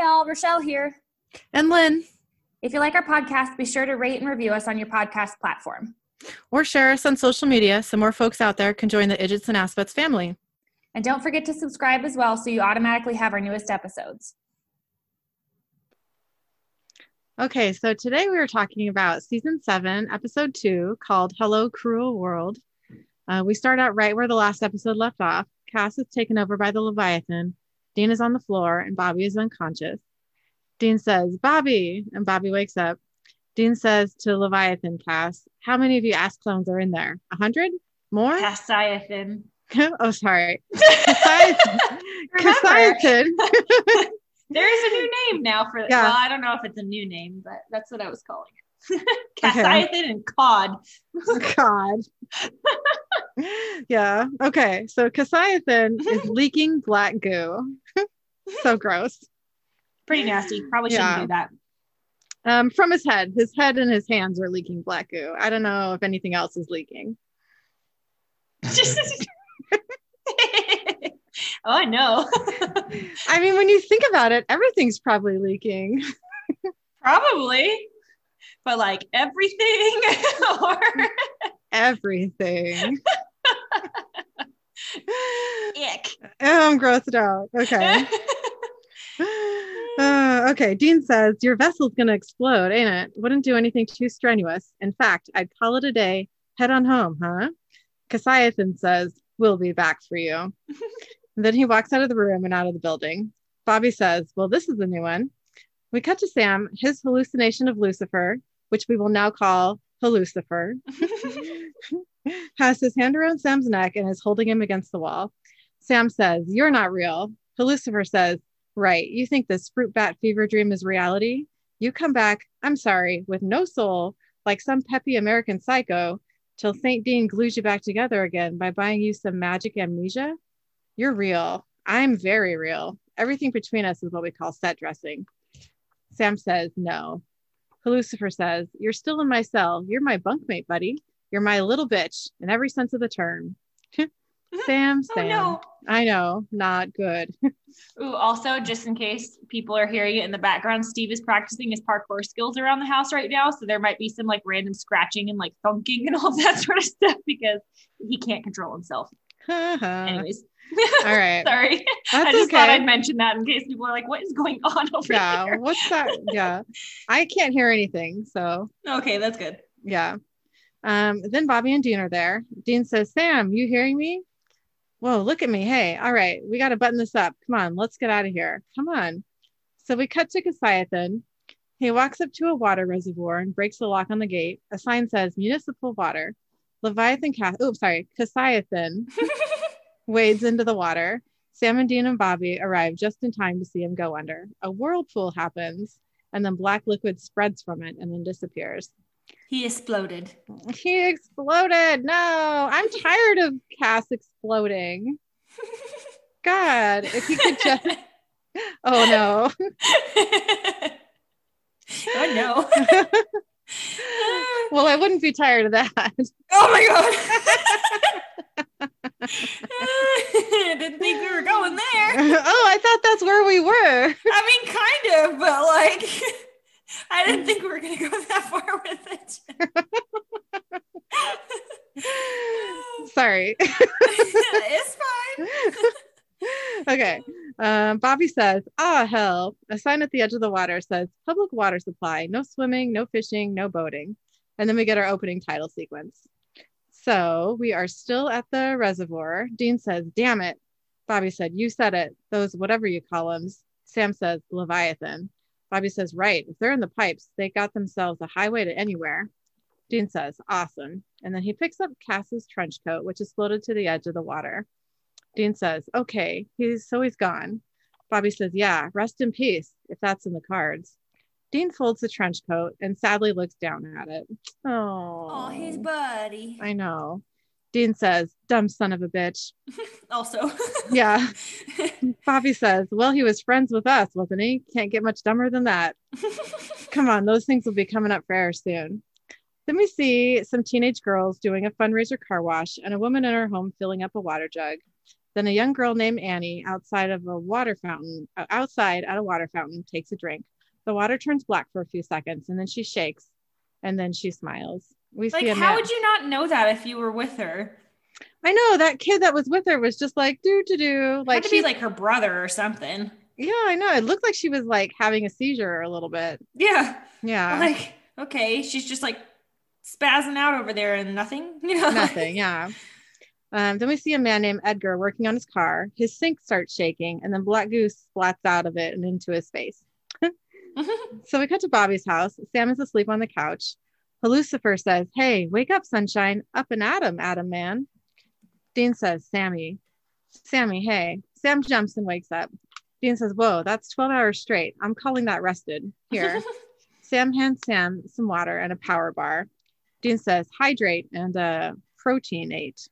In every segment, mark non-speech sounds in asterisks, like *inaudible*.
Hey, all, Rochelle here. And Lynn. If you like our podcast, be sure to rate and review us on your podcast platform. Or share us on social media so more folks out there can join the Idjits and Assbutts family. And don't forget to subscribe as well so you automatically have our newest episodes. Okay, so today we are talking about season seven, episode two, called Hello Cruel World. Uh, we start out right where the last episode left off. Cass is taken over by the Leviathan. Dean is on the floor and Bobby is unconscious. Dean says, Bobby, and Bobby wakes up. Dean says to Leviathan Cass, How many of you ass clones are in there? A hundred? More? Cassiathan. *laughs* oh, sorry. *laughs* Cassiathan. Cassiathan. *laughs* there is a new name now for yeah. well, I don't know if it's a new name, but that's what I was calling it. Cassiathan *laughs* okay. and Cod. *laughs* Cod. yeah. Okay. So Cassiathan is *laughs* leaking black goo. so gross. Pretty nasty. Probably shouldn't yeah. do that. Um, from his head. His head and his hands are leaking black goo. I don't know if anything else is leaking. oh no. I mean, when you think about it, everything's probably leaking. probably. But like everything *laughs* or everything. *laughs* Ick. Oh, I'm grossed out. Okay. *laughs* Uh, okay, Dean says, Your vessel's going to explode, ain't it? Wouldn't do anything too strenuous. In fact, I'd call it a day. Head on home, huh? Cassiathan says, We'll be back for you. then he walks out of the room and out of the building. Bobby says, Well, this is a new one. We cut to Sam, his hallucination of Lucifer, which we will now call Hallucifer, *laughs* has his hand around Sam's neck and is holding him against the wall. Sam says, You're not real. Hallucifer says, Right. You think this fruit bat fever dream is reality? You come back, I'm sorry, with no soul, like some peppy American psycho, till St. Dean glues you back together again by buying you some magic amnesia? You're real. I'm very real. Everything between us is what we call set dressing. Sam says, No. Lucifer says, You're still in my cell. You're my bunkmate, buddy. You're my little bitch in every sense of the term. *laughs* Sam, mm-hmm. Sam. Oh, no. I know, not good. *laughs* Ooh, also, just in case people are hearing it in the background, Steve is practicing his parkour skills around the house right now. So there might be some like random scratching and like thunking and all *laughs* that sort of stuff because he can't control himself. Anyways. *laughs* All right. Sorry. That's I just okay. thought I'd mention that in case people are like, what is going *laughs* on over yeah, here? Yeah. What's that? Yeah. *laughs* I can't hear anything. So okay, that's good. Yeah. Um, then Bobby and Dean are there. Dean says, Sam, you hearing me? Whoa, look at me. Hey, all right, we got to button this up. Come on, let's get out of here. Come on. So we cut to Cassiathan. He walks up to a water reservoir and breaks the lock on the gate. A sign says municipal water. Leviathan, Cass- oops, sorry, Cassiathan wades into the water. Sam and Dean and Bobby arrive just in time to see him go under. A whirlpool happens, and then black liquid spreads from it and then disappears. He exploded. He exploded. No, I'm tired of Cass exploding. *laughs* God, if he could just. Oh no. oh no. *laughs* well, I wouldn't be tired of that. Oh my god. *laughs* I *laughs* didn't think we were going there. *laughs* Oh, I thought that's where we were. I mean, kind of, but like *laughs* I didn't think we were going to go that far with it. Sorry. it's fine. okay. Um, Bobby says, Ah, oh, hell. A sign at the edge of the water says, Public water supply. No swimming, no fishing, no boating. And then we get our opening title sequence. So we are still at the reservoir. Dean says, Damn it. Bobby said, You said it. Those whatever you call them. Sam says, Leviathan. Bobby says, Right. If they're in the pipes, they got themselves a highway to anywhere. Dean says, Awesome. And then he picks up Cass's trench coat, which is floated to the edge of the water. Dean says, Okay, he's so he's gone. Bobby says, Yeah, rest in peace, if that's in the cards. Dean folds the trench coat and sadly looks down at it. Oh, oh, his buddy. I know. Dean says, dumb son of a bitch. *laughs* also. *laughs* yeah. Bobby says, well, he was friends with us, wasn't he? Can't get much dumber than that. *laughs* Come on, those things will be coming up for air soon. Then we see some teenage girls doing a fundraiser car wash and a woman in her home filling up a water jug. Then a young girl named Annie outside of a water fountain, uh, outside at a water fountain, takes a drink. The water turns black for a few seconds and then she shakes and then she smiles. We Like, see how would you not know that if you were with her? I know that kid that was with her was just like do to do Like like to be like her brother or something. yeah I know it looked like she was like having a seizure a little bit Yeah. yeah Like, okay, she's just like spazzing out over there and nothing. *laughs* You know, nothing yeah um, then we see a man named Edgar working on his car his sink starts shaking and then black goose splats out of it and into his face *laughs* so we cut to Bobby's house Sam is asleep on the couch Lucifer says hey wake up sunshine up and at 'em Adam man Dean says Sammy Sammy hey Sam jumps and wakes up Dean says whoa that's 12 hours straight I'm calling that rested here *laughs* Sam hands Sam some water and a power bar. Dean says, hydrate and uh, protein ate.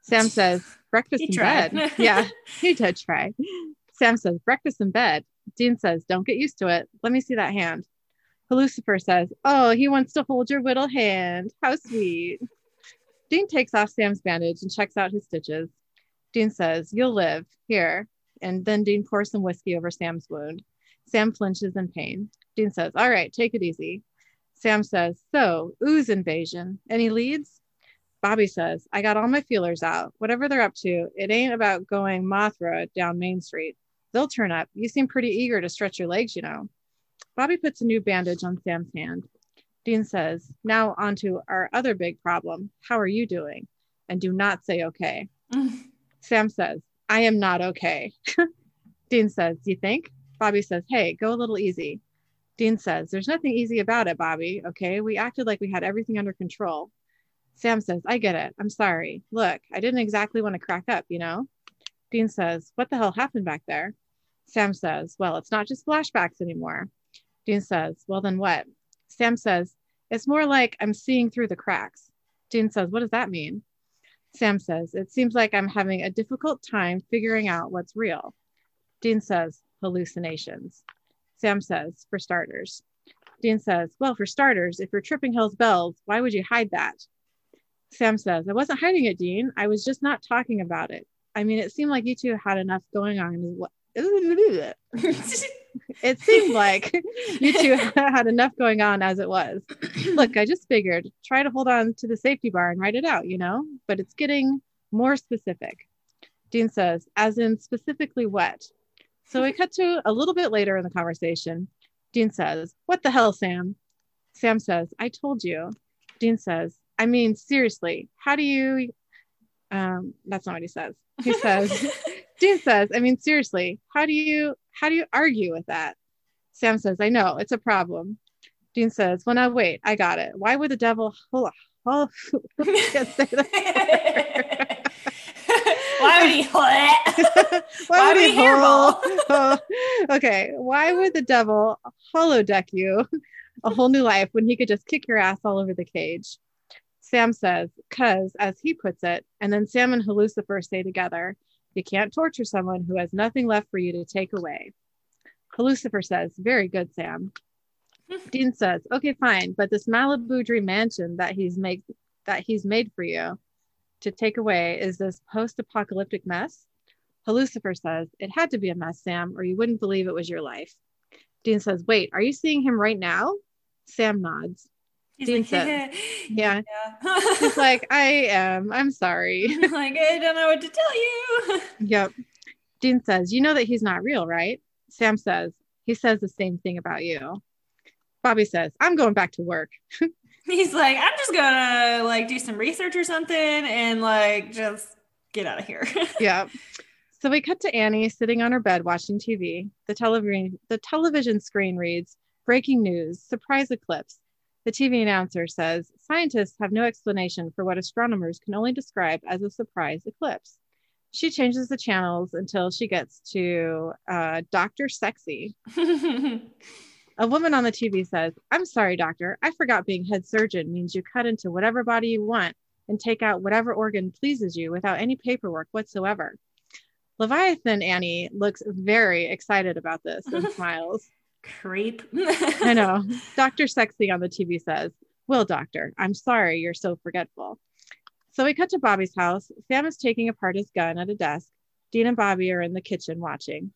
Sam says, breakfast He in tried. bed. yeah, *laughs* he did try. Sam says, breakfast in bed. Dean says, don't get used to it. Let me see that hand. Lucifer says, oh, he wants to hold your little hand. How sweet. Dean takes off Sam's bandage and checks out his stitches. Dean says, you'll live here. And then Dean pours some whiskey over Sam's wound. Sam flinches in pain. Dean says, All right, take it easy. Sam says, So, ooze invasion. Any leads? Bobby says, I got all my feelers out. Whatever they're up to, it ain't about going Mothra down Main Street. They'll turn up. You seem pretty eager to stretch your legs, you know. Bobby puts a new bandage on Sam's hand. Dean says, Now on to our other big problem. How are you doing? And do not say okay. *laughs* Sam says, I am not okay. *laughs* Dean says, You think? Bobby says, Hey, go a little easy. Dean says, There's nothing easy about it, Bobby. Okay. We acted like we had everything under control. Sam says, I get it. I'm sorry. Look, I didn't exactly want to crack up, you know? Dean says, What the hell happened back there? Sam says, Well, it's not just flashbacks anymore. Dean says, Well, then what? Sam says, It's more like I'm seeing through the cracks. Dean says, What does that mean? Sam says, It seems like I'm having a difficult time figuring out what's real. Dean says, Hallucinations. Sam says, For starters. Dean says, Well, for starters, if you're tripping Hell's bells, why would you hide that? Sam says, I wasn't hiding it, Dean. I was just not talking about it. I mean, it seemed like you two had enough going on. It seemed like you two *laughs* had enough going on as it was. Look, I just figured try to hold on to the safety bar and write it out, you know, but it's getting more specific. Dean says, as in specifically what? So we cut to a little bit later in the conversation. Dean says, What the hell, Sam? Sam says, I told you. Dean says, I mean, seriously, how do you? Um, that's not what he says. He says, *laughs* Dean says, I mean, seriously, how do you how do you argue with that? Sam says, I know, it's a problem. Dean says, Well, now wait, I got it. Why would the devil oh, *laughs* can't say that. *laughs* Why would he? *laughs* Why, Why would he hairball? Oh, okay. Why would the devil holodeck you a whole new life when he could just kick your ass all over the cage? Sam says, cause as he puts it, and then Sam and Lucifer stay together. You can't torture someone who has nothing left for you to take away. Lucifer says, very good, Sam. *laughs* Dean says, okay, fine, but this Malibu dream mansion that he's made that he's made for you to take away is this post-apocalyptic mess. Lucifer says, It had to be a mess, Sam, or you wouldn't believe it was your life. Dean says, Wait, are you seeing him right now? Sam nods. Dean like, said- Yeah. yeah. He's like, *laughs* I am. I'm sorry. like, I don't know what to tell you. *laughs* yep. Dean says, You know that he's not real, right? Sam says, He says the same thing about you. Bobby says, I'm going back to work. *laughs* He's like, I'm just gonna like do some research or something and like just get out of here. yeah. So we cut to Annie sitting on her bed watching TV. The television the television screen reads breaking news, surprise eclipse. The TV announcer says scientists have no explanation for what astronomers can only describe as a surprise eclipse. She changes the channels until she gets to uh, Dr. Sexy. A woman on the TV says, I'm sorry, doctor. I forgot being head surgeon means you cut into whatever body you want and take out whatever organ pleases you without any paperwork whatsoever. Leviathan Annie looks very excited about this and *laughs* smiles. Creep. *laughs* I know. Dr. Sexy on the TV says, Well, doctor, I'm sorry you're so forgetful. So we cut to Bobby's house. Sam is taking apart his gun at a desk. Dean and Bobby are in the kitchen watching.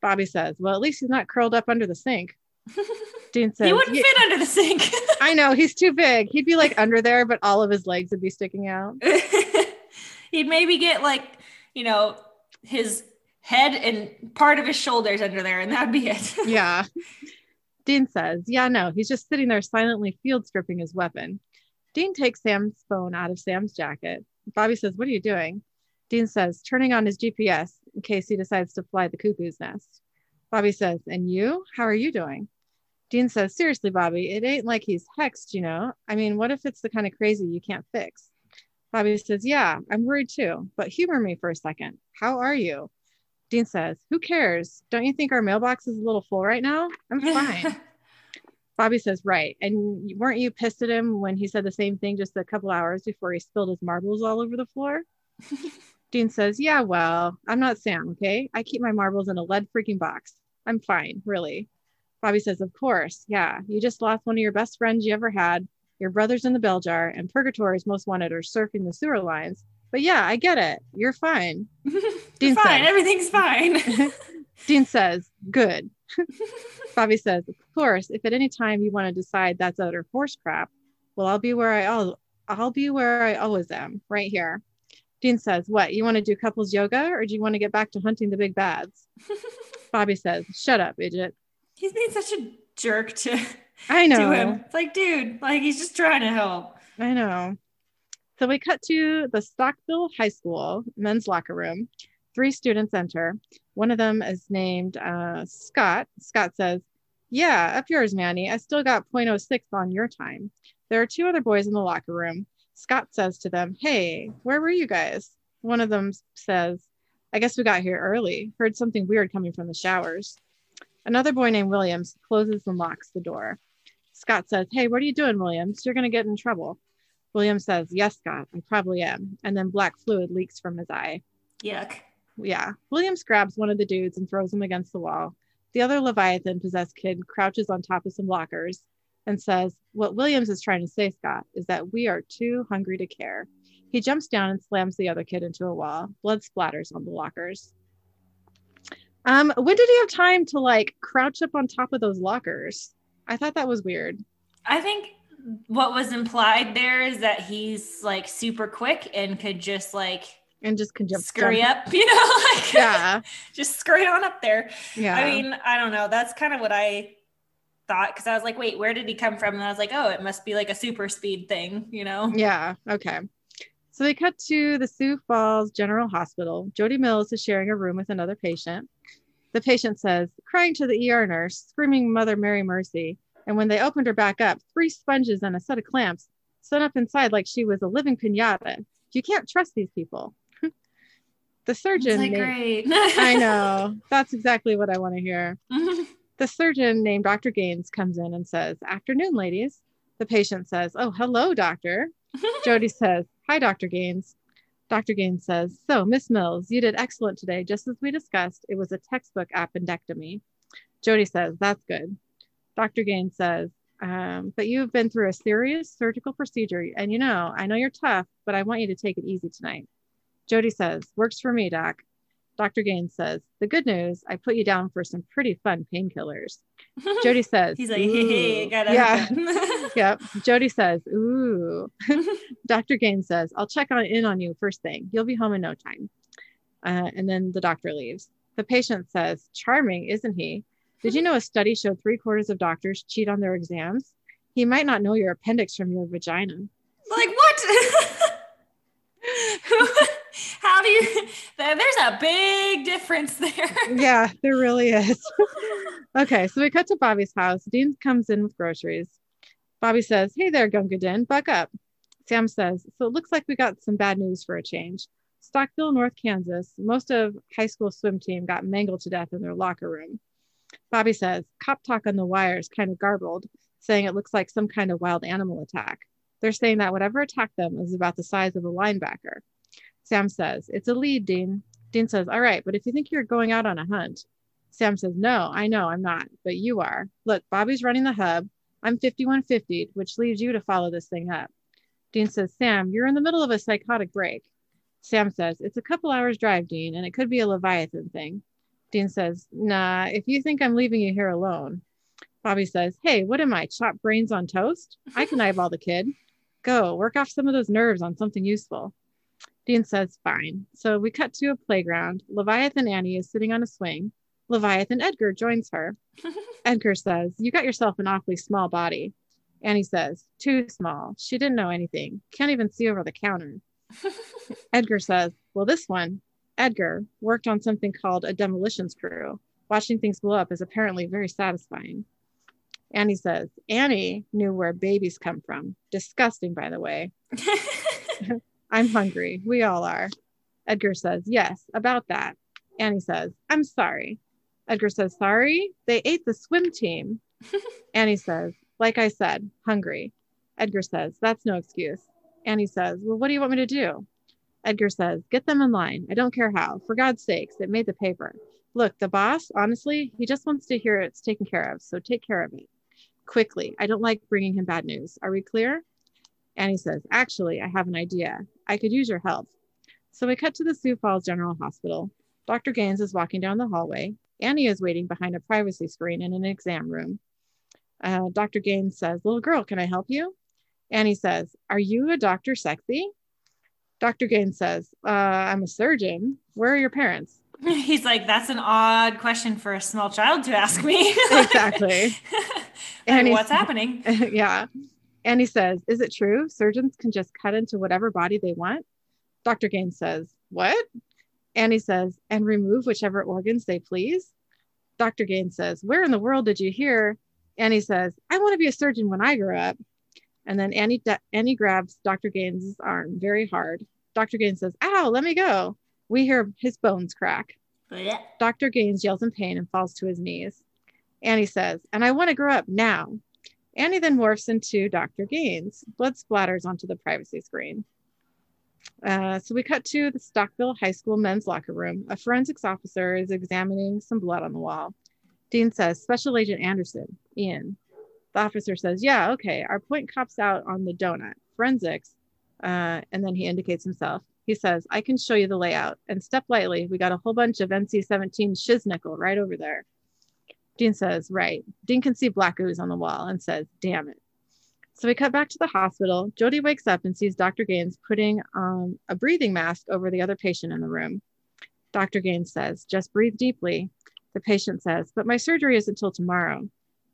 Bobby says, Well, at least he's not curled up under the sink. *laughs* Dean says, he wouldn't fit under the sink. I know, *laughs* he's too big. He'd be like under there, but all of his legs would be sticking out. He'd maybe get like, you know, his head and part of his shoulders under there, and that'd be it. *laughs* Yeah. Dean says, Yeah, no, he's just sitting there silently field stripping his weapon. Dean takes Sam's phone out of Sam's jacket. Bobby says, What are you doing? Dean says, Turning on his GPS in case he decides to fly the cuckoo's nest. Bobby says, And you? How are you doing? Dean says, Seriously, Bobby, it ain't like he's hexed, you know? I mean, what if it's the kind of crazy you can't fix? Bobby says, Yeah, I'm worried too, but humor me for a second. How are you? Dean says, Who cares? Don't you think our mailbox is a little full right now? I'm *laughs* fine. Bobby says, Right. And weren't you pissed at him when he said the same thing just a couple hours before he spilled his marbles all over the floor? *laughs* Dean says, Yeah, well, I'm not Sam, okay? I keep my marbles in a lead freaking box. I'm fine, really. Bobby says, Of course. Yeah. You just lost one of your best friends you ever had. Your brother's in the bell jar, and Purgatory's most wanted are surfing the sewer lines. But yeah, I get it. You're fine. *laughs* Dean fine, says, everything's fine. *laughs* Dean says, Good. *laughs* Bobby says, Of course, if at any time you want to decide that's utter horse crap, well, I'll be where I al- I'll be where I always am, right here. Dean says, What? You want to do couples yoga or do you want to get back to hunting the big bads? Bobby says, Shut up, idiot. he's being such a jerk to, I know. to him. It's like, dude, like he's just trying to help. I know. So we cut to the Stockville High School men's locker room. Three students enter. One of them is named uh, Scott. Scott says, Yeah, up yours, Manny. I still got 0.06 on your time. There are two other boys in the locker room. Scott says to them, Hey, where were you guys? One of them says, I guess we got here early. Heard something weird coming from the showers. Another boy named Williams closes and locks the door. Scott says, Hey, what are you doing, Williams? You're going to get in trouble. William says, Yes, Scott, I probably am. And then black fluid leaks from his eye. Yuck. Yeah. Williams grabs one of the dudes and throws him against the wall. The other Leviathan possessed kid crouches on top of some lockers and says, What Williams is trying to say, Scott, is that we are too hungry to care. He jumps down and slams the other kid into a wall. Blood splatters on the lockers. Um, when did he have time to like crouch up on top of those lockers? I thought that was weird. I think what was implied there is that he's like super quick and could just like And just can jump scurry jump- up, *laughs* you know, like Yeah. *laughs* just scurry on up there. Yeah. I mean, I don't know. That's kind of what I thought because I was like, wait, where did he come from? And I was like, oh, it must be like a super speed thing, you know? Yeah. Okay. So they cut to the Sioux Falls General Hospital. Jody Mills is sharing a room with another patient. The patient says, crying to the ER nurse, screaming Mother Mary Mercy. And when they opened her back up, three sponges and a set of clamps stood up inside like she was a living pinata. You can't trust these people. *laughs* the surgeon. like, named- great. I *laughs* know. That's exactly what I want to hear. *laughs* The surgeon named Dr. Gaines comes in and says, Afternoon, ladies. The patient says, Oh, hello, doctor. Jody says, Hi, Dr. Gaines. Dr. Gaines says, So, Miss Mills, you did excellent today. Just as we discussed, it was a textbook appendectomy. Jody says, That's good. Dr. Gaines says, um, But you've been through a serious surgical procedure. And you know, I know you're tough, but I want you to take it easy tonight. Jody says, Works for me, Doc. Dr. Gaines says, The good news, I put you down for some pretty fun painkillers. Jody *laughs* says, He's like, *laughs* hey, hey, gotta yeah. *laughs* yep. Jody says, Ooh. Dr. Gaines says, I'll check on in on you first thing. You'll be home in no time. Uh, and then the doctor leaves. The patient says, Charming, isn't he? Did you know a study showed three quarters of doctors cheat on their exams? He might not know your appendix from your vagina. like what? *laughs* How do you? There's a big difference there. yeah, there really is. *laughs* okay, so we cut to Bobby's house. Dean comes in with groceries. Bobby says, Hey there, Gunga Din, buck up. Sam says, So it looks like we got some bad news for a change. Stockville, North Kansas, most of high school swim team got mangled to death in their locker room. Bobby says, Cop talk on the wire is kind of garbled, saying it looks like some kind of wild animal attack. They're saying that whatever attacked them is about the size of a linebacker. Sam says, It's a lead, Dean. Dean says, All right, but if you think you're going out on a hunt, Sam says, No, I know I'm not, but you are. Look, Bobby's running the hub. I'm 5150, which leaves you to follow this thing up. Dean says, Sam, you're in the middle of a psychotic break. Sam says, It's a couple hours drive, Dean, and it could be a Leviathan thing. Dean says, Nah, if you think I'm leaving you here alone. Bobby says, Hey, what am I? Chop brains on toast? I can eyeball the kid. Go, work off some of those nerves on something useful. Dean says, Fine. So we cut to a playground. Leviathan Annie is sitting on a swing. Leviathan Edgar joins her. *laughs* Edgar says, You got yourself an awfully small body. Annie says, Too small. She didn't know anything. Can't even see over the counter. *laughs* Edgar says, Well, this one, Edgar, worked on something called a demolitions crew. Watching things blow up is apparently very satisfying. Annie says, Annie knew where babies come from. Disgusting, by the way. *laughs* I'm hungry. We all are. Edgar says, Yes, about that. Annie says, I'm sorry. Edgar says, Sorry? They ate the swim team. *laughs* Annie says, Like I said, hungry. Edgar says, That's no excuse. Annie says, Well, what do you want me to do? Edgar says, Get them in line. I don't care how. For God's sakes, it made the paper. Look, the boss, honestly, he just wants to hear it's taken care of. So take care of it quickly. I don't like bringing him bad news. Are we clear? Annie says, Actually, I have an idea. I could use your help. So we cut to the Sioux Falls General Hospital. Dr. Gaines is walking down the hallway. Annie is waiting behind a privacy screen in an exam room. Uh, Dr. Gaines says, Little girl, can I help you? Annie says, Are you a Dr. Sexy? Dr. Gaines says, uh, I'm a surgeon. Where are your parents? *laughs* He's like, That's an odd question for a small child to ask me. *laughs* exactly. *laughs* and what's happening? yeah. Annie says, Is it true? Surgeons can just cut into whatever body they want? Dr. Gaines says, What? Annie says, And remove whichever organs they please? Dr. Gaines says, Where in the world did you hear? Annie says, I want to be a surgeon when I grow up. And then Annie, Annie grabs Dr. Gaines' arm very hard. Dr. Gaines says, Ow, let me go. We hear his bones crack. Dr. Gaines yells in pain and falls to his knees. Annie says, And I want to grow up now. Annie then morphs into Dr. Gaines. Blood splatters onto the privacy screen. Uh, so we cut to the Stockville High School men's locker room. A forensics officer is examining some blood on the wall. Dean says, Special Agent Anderson, Ian. The officer says, Yeah, okay. Our point cops out on the donut. Forensics. Uh, and then he indicates himself. He says, I can show you the layout. And step lightly. We got a whole bunch of NC 17 shiznickel right over there. Dean says, Right. Dean can see black ooze on the wall and says, Damn it. So we cut back to the hospital. Jody wakes up and sees Dr. Gaines putting um, a breathing mask over the other patient in the room. Dr. Gaines says, Just breathe deeply. The patient says, But my surgery is until tomorrow.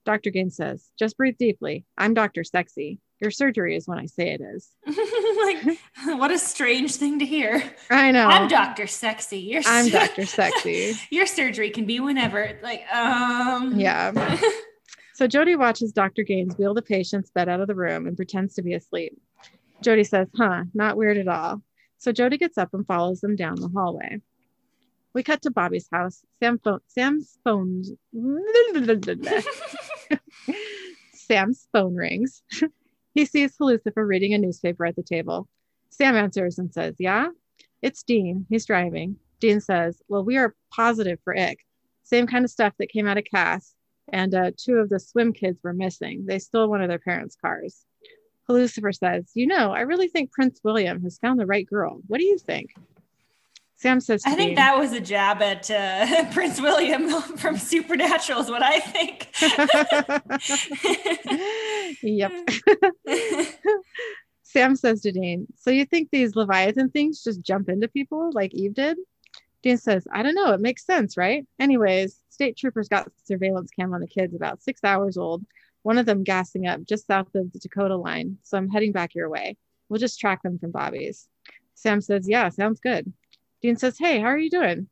Dr. Gaines says, Just breathe deeply. I'm Dr. Sexy. Your surgery is when I say it is. *laughs* like, *laughs* what a strange thing to hear. I know. I'm Dr. Sexy. Your I'm Dr. *laughs* Sexy. Your surgery can be whenever. Like, um. Yeah. so Jody watches Dr. Gaines wheel the patient's bed out of the room and pretends to be asleep. Jody says, Huh, not weird at all. So Jody gets up and follows them down the hallway. We cut to Bobby's house. Sam phone, Sam's phone. Sam's phone rings. He sees Lucifer reading a newspaper at the table. Sam answers and says, Yeah, it's Dean. He's driving. Dean says, Well, we are positive for Ick. Same kind of stuff that came out of Cass. And uh, two of the swim kids were missing. They stole one of their parents' cars. Lucifer says, You know, I really think Prince William has found the right girl. What do you think? Sam says, I think that was a jab at uh, *laughs* Prince William *laughs* from Supernatural, is what I think. *laughs* yep. *laughs* *laughs* Sam says to Dean, So you think these Leviathan things just jump into people like Eve did? Dean says, I don't know. It makes sense, right? Anyways, state troopers got surveillance cam on the kids about six hours old, one of them gassing up just south of the Dakota line. So I'm heading back your way. We'll just track them from Bobby's. Sam says, Yeah, sounds good. Dean says, Hey, how are you doing?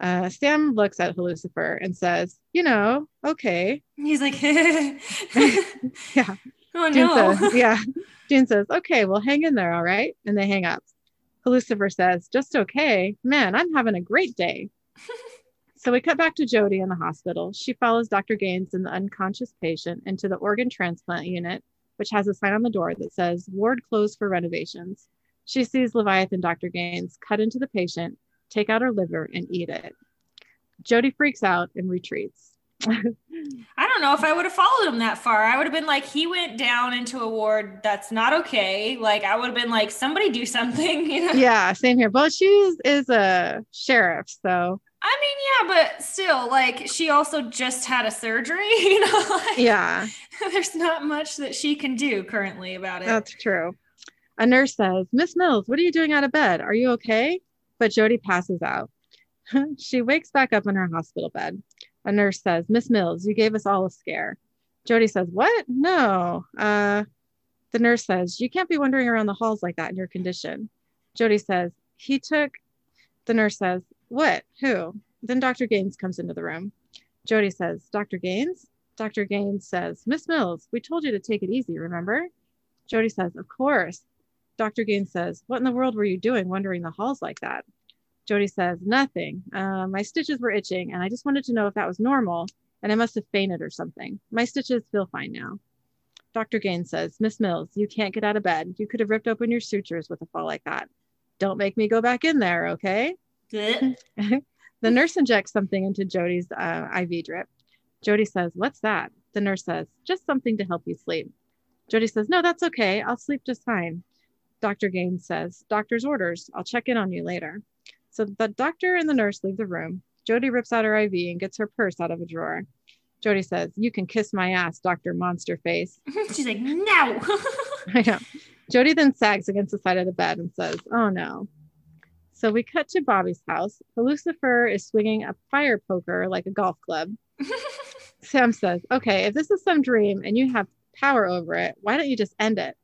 Uh, Sam looks at Lucifer and says, You know, okay. He's like, *laughs* *laughs* Yeah. Oh, Dean no. Says, yeah. Dean says, Okay, well, hang in there. All right. And they hang up. Lucifer says, Just okay. Man, I'm having a great day. *laughs* so we cut back to Jody in the hospital. She follows Dr. Gaines and the unconscious patient into the organ transplant unit, which has a sign on the door that says, Ward closed for renovations. She sees Leviathan Dr. Gaines cut into the patient, take out her liver, and eat it. Jody freaks out and retreats. *laughs* I don't know if I would have followed him that far. I would have been like, he went down into a ward that's not okay. Like, I would have been like, somebody do something. *laughs* You know? Yeah, same here. But she is a sheriff, so. I mean, yeah, but still, like, she also just had a surgery. *laughs* You know, like, yeah. There's not much that she can do currently about it. That's true. A nurse says, Miss Mills, what are you doing out of bed? Are you okay? But Jody passes out. *laughs* she wakes back up in her hospital bed. A nurse says, Miss Mills, you gave us all a scare. Jody says, What? No. Uh, the nurse says, You can't be wandering around the halls like that in your condition. Jody says, He took, the nurse says, What? Who? Then Dr. Gaines comes into the room. Jody says, Dr. Gaines? Dr. Gaines says, Miss Mills, we told you to take it easy, remember? Jody says, Of course. Dr. Gaines says, What in the world were you doing wandering the halls like that? Jody says, Nothing. Uh, my stitches were itching, and I just wanted to know if that was normal, and I must have fainted or something. My stitches feel fine now. Dr. Gaines says, Miss Mills, you can't get out of bed. You could have ripped open your sutures with a fall like that. Don't make me go back in there, okay? Good. *laughs* The nurse injects something into Jody's uh, IV drip. Jody says, What's that? The nurse says, Just something to help you sleep. Jody says, No, that's okay. I'll sleep just fine. Dr. Gaines says, Doctor's orders. I'll check in on you later. So the doctor and the nurse leave the room. Jody rips out her IV and gets her purse out of a drawer. Jody says, You can kiss my ass, Dr. Monster Face. *laughs* She's like, No. *laughs* I know. Jody then sags against the side of the bed and says, Oh no. So we cut to Bobby's house. Lucifer is swinging a fire poker like a golf club. *laughs* Sam says, Okay, if this is some dream and you have power over it, why don't you just end it?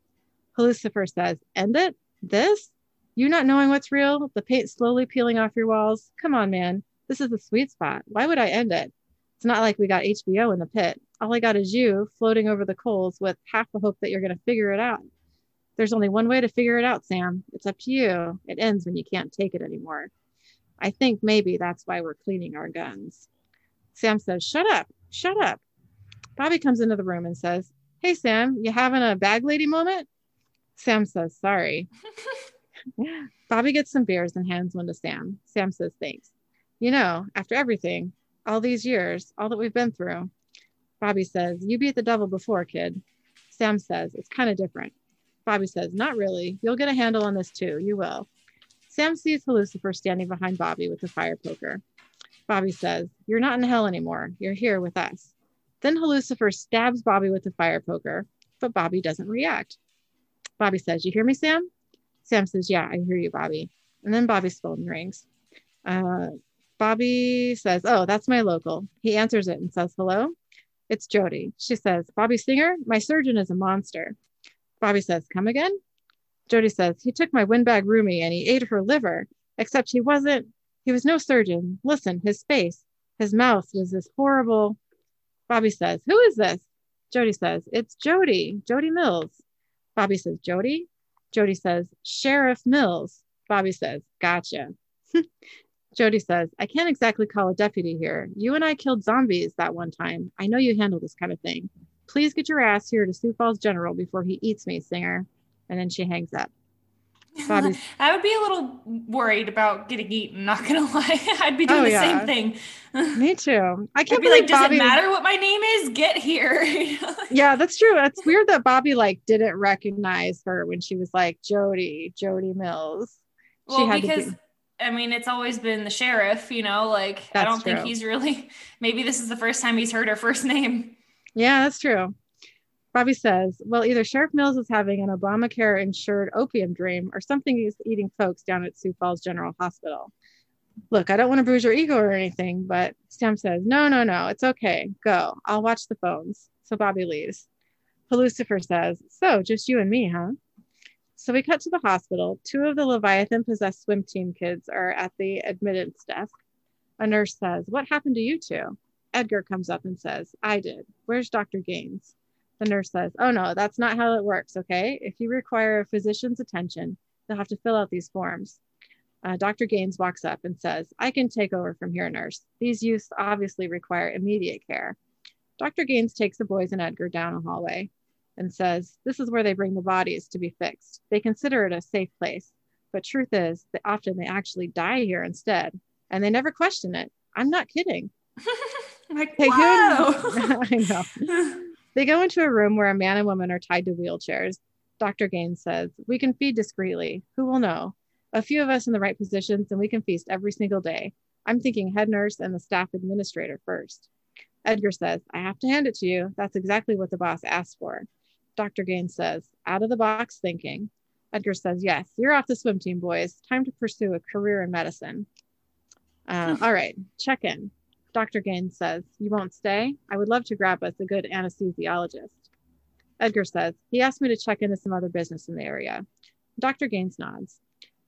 Lucifer says, End it? This? You not knowing what's real, the paint slowly peeling off your walls. Come on, man. This is the sweet spot. Why would I end it? It's not like we got HBO in the pit. All I got is you floating over the coals with half the hope that you're going to figure it out. There's only one way to figure it out, Sam. It's up to you. It ends when you can't take it anymore. I think maybe that's why we're cleaning our guns. Sam says, Shut up. Shut up. Bobby comes into the room and says, Hey, Sam, you having a bag lady moment? Sam says, Sorry. *laughs* Bobby gets some beers and hands one to Sam. Sam says, Thanks. You know, after everything, all these years, all that we've been through, Bobby says, You beat the devil before, kid. Sam says, It's kind of different. Bobby says, Not really. You'll get a handle on this too. You will. Sam sees Lucifer standing behind Bobby with the fire poker. Bobby says, You're not in hell anymore. You're here with us. Then Lucifer stabs Bobby with the fire poker, but Bobby doesn't react. Bobby says, You hear me, Sam? Sam says, Yeah, I hear you, Bobby. And then Bobby's phone rings. Uh, Bobby says, Oh, that's my local. He answers it and says, Hello. It's Jody. She says, Bobby Singer, my surgeon is a monster. Bobby says, Come again? Jody says, He took my windbag roomie and he ate her liver, except he wasn't, he was no surgeon. Listen, his face, his mouth was this horrible. Bobby says, Who is this? Jody says, It's Jody, Jody Mills. Bobby says, Jody? Jody says, Sheriff Mills. Bobby says, Gotcha. *laughs* Jody says, I can't exactly call a deputy here. You and I killed zombies that one time. I know you handle this kind of thing. Please get your ass here to Sioux Falls General before he eats me, Singer. And then she hangs up. Bobby's... *laughs* I would be a little worried about getting eaten. Not gonna *laughs* lie, I'd be doing oh, the yeah. same thing. *laughs* Me too. I can't I'd be like, does Bobby... it matter what my name is? Get here. yeah, that's true. It's weird that Bobby like didn't recognize her when she was like Jody, Jody Mills. Well, because. Be... I mean, it's always been the sheriff, you know, like that's I don't true. think he's really maybe this is the first time he's heard her first name. Yeah, that's true. Bobby says, well, either Sheriff Mills is having an Obamacare insured opium dream or something is eating folks down at Sioux Falls General Hospital. Look, I don't want to bruise your ego or anything, but Sam says, no, no, no, it's okay. Go. I'll watch the phones. So Bobby leaves. Lucifer says, so just you and me, huh? So we cut to the hospital. Two of the Leviathan possessed swim team kids are at the admittance desk. A nurse says, What happened to you two? Edgar comes up and says, I did. Where's Dr. Gaines? The nurse says, Oh, no, that's not how it works. Okay. If you require a physician's attention, they'll have to fill out these forms. Uh, Dr. Gaines walks up and says, I can take over from here, nurse. These youths obviously require immediate care. Dr. Gaines takes the boys and Edgar down a hallway and says, This is where they bring the bodies to be fixed. They consider it a safe place. But truth is that often they actually die here instead, and they never question it. I'm not kidding. *laughs* Like, Hey, whoa. *laughs* I know. *laughs* They go into a room where a man and woman are tied to wheelchairs. Dr. Gaines says, We can feed discreetly. Who will know? A few of us in the right positions, and we can feast every single day. I'm thinking head nurse and the staff administrator first. Edgar says, I have to hand it to you. That's exactly what the boss asked for. Dr. Gaines says, out of the box thinking. Edgar says, Yes, you're off the swim team, boys. Time to pursue a career in medicine. Uh, *laughs* all right, check in. Dr. Gaines says, You won't stay? I would love to grab us a good anesthesiologist. Edgar says, He asked me to check into some other business in the area. Dr. Gaines nods.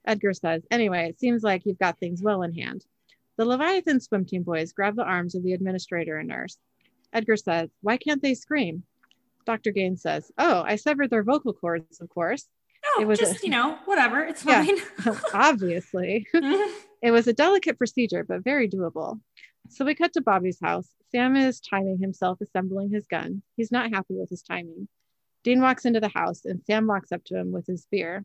Edgar says, Anyway, it seems like you've got things well in hand. The Leviathan swim team boys grab the arms of the administrator and nurse. Edgar says, Why can't they scream? Dr. Gaines says, Oh, I severed their vocal cords, of course. No, It was just, a- you know, whatever. It's *laughs* Yeah. fine. *laughs* Obviously. *laughs* Mm-hmm. It was a delicate procedure, but very doable. So we cut to Bobby's house. Sam is timing himself assembling his gun. He's not happy with his timing. Dean walks into the house and Sam walks up to him with his beer.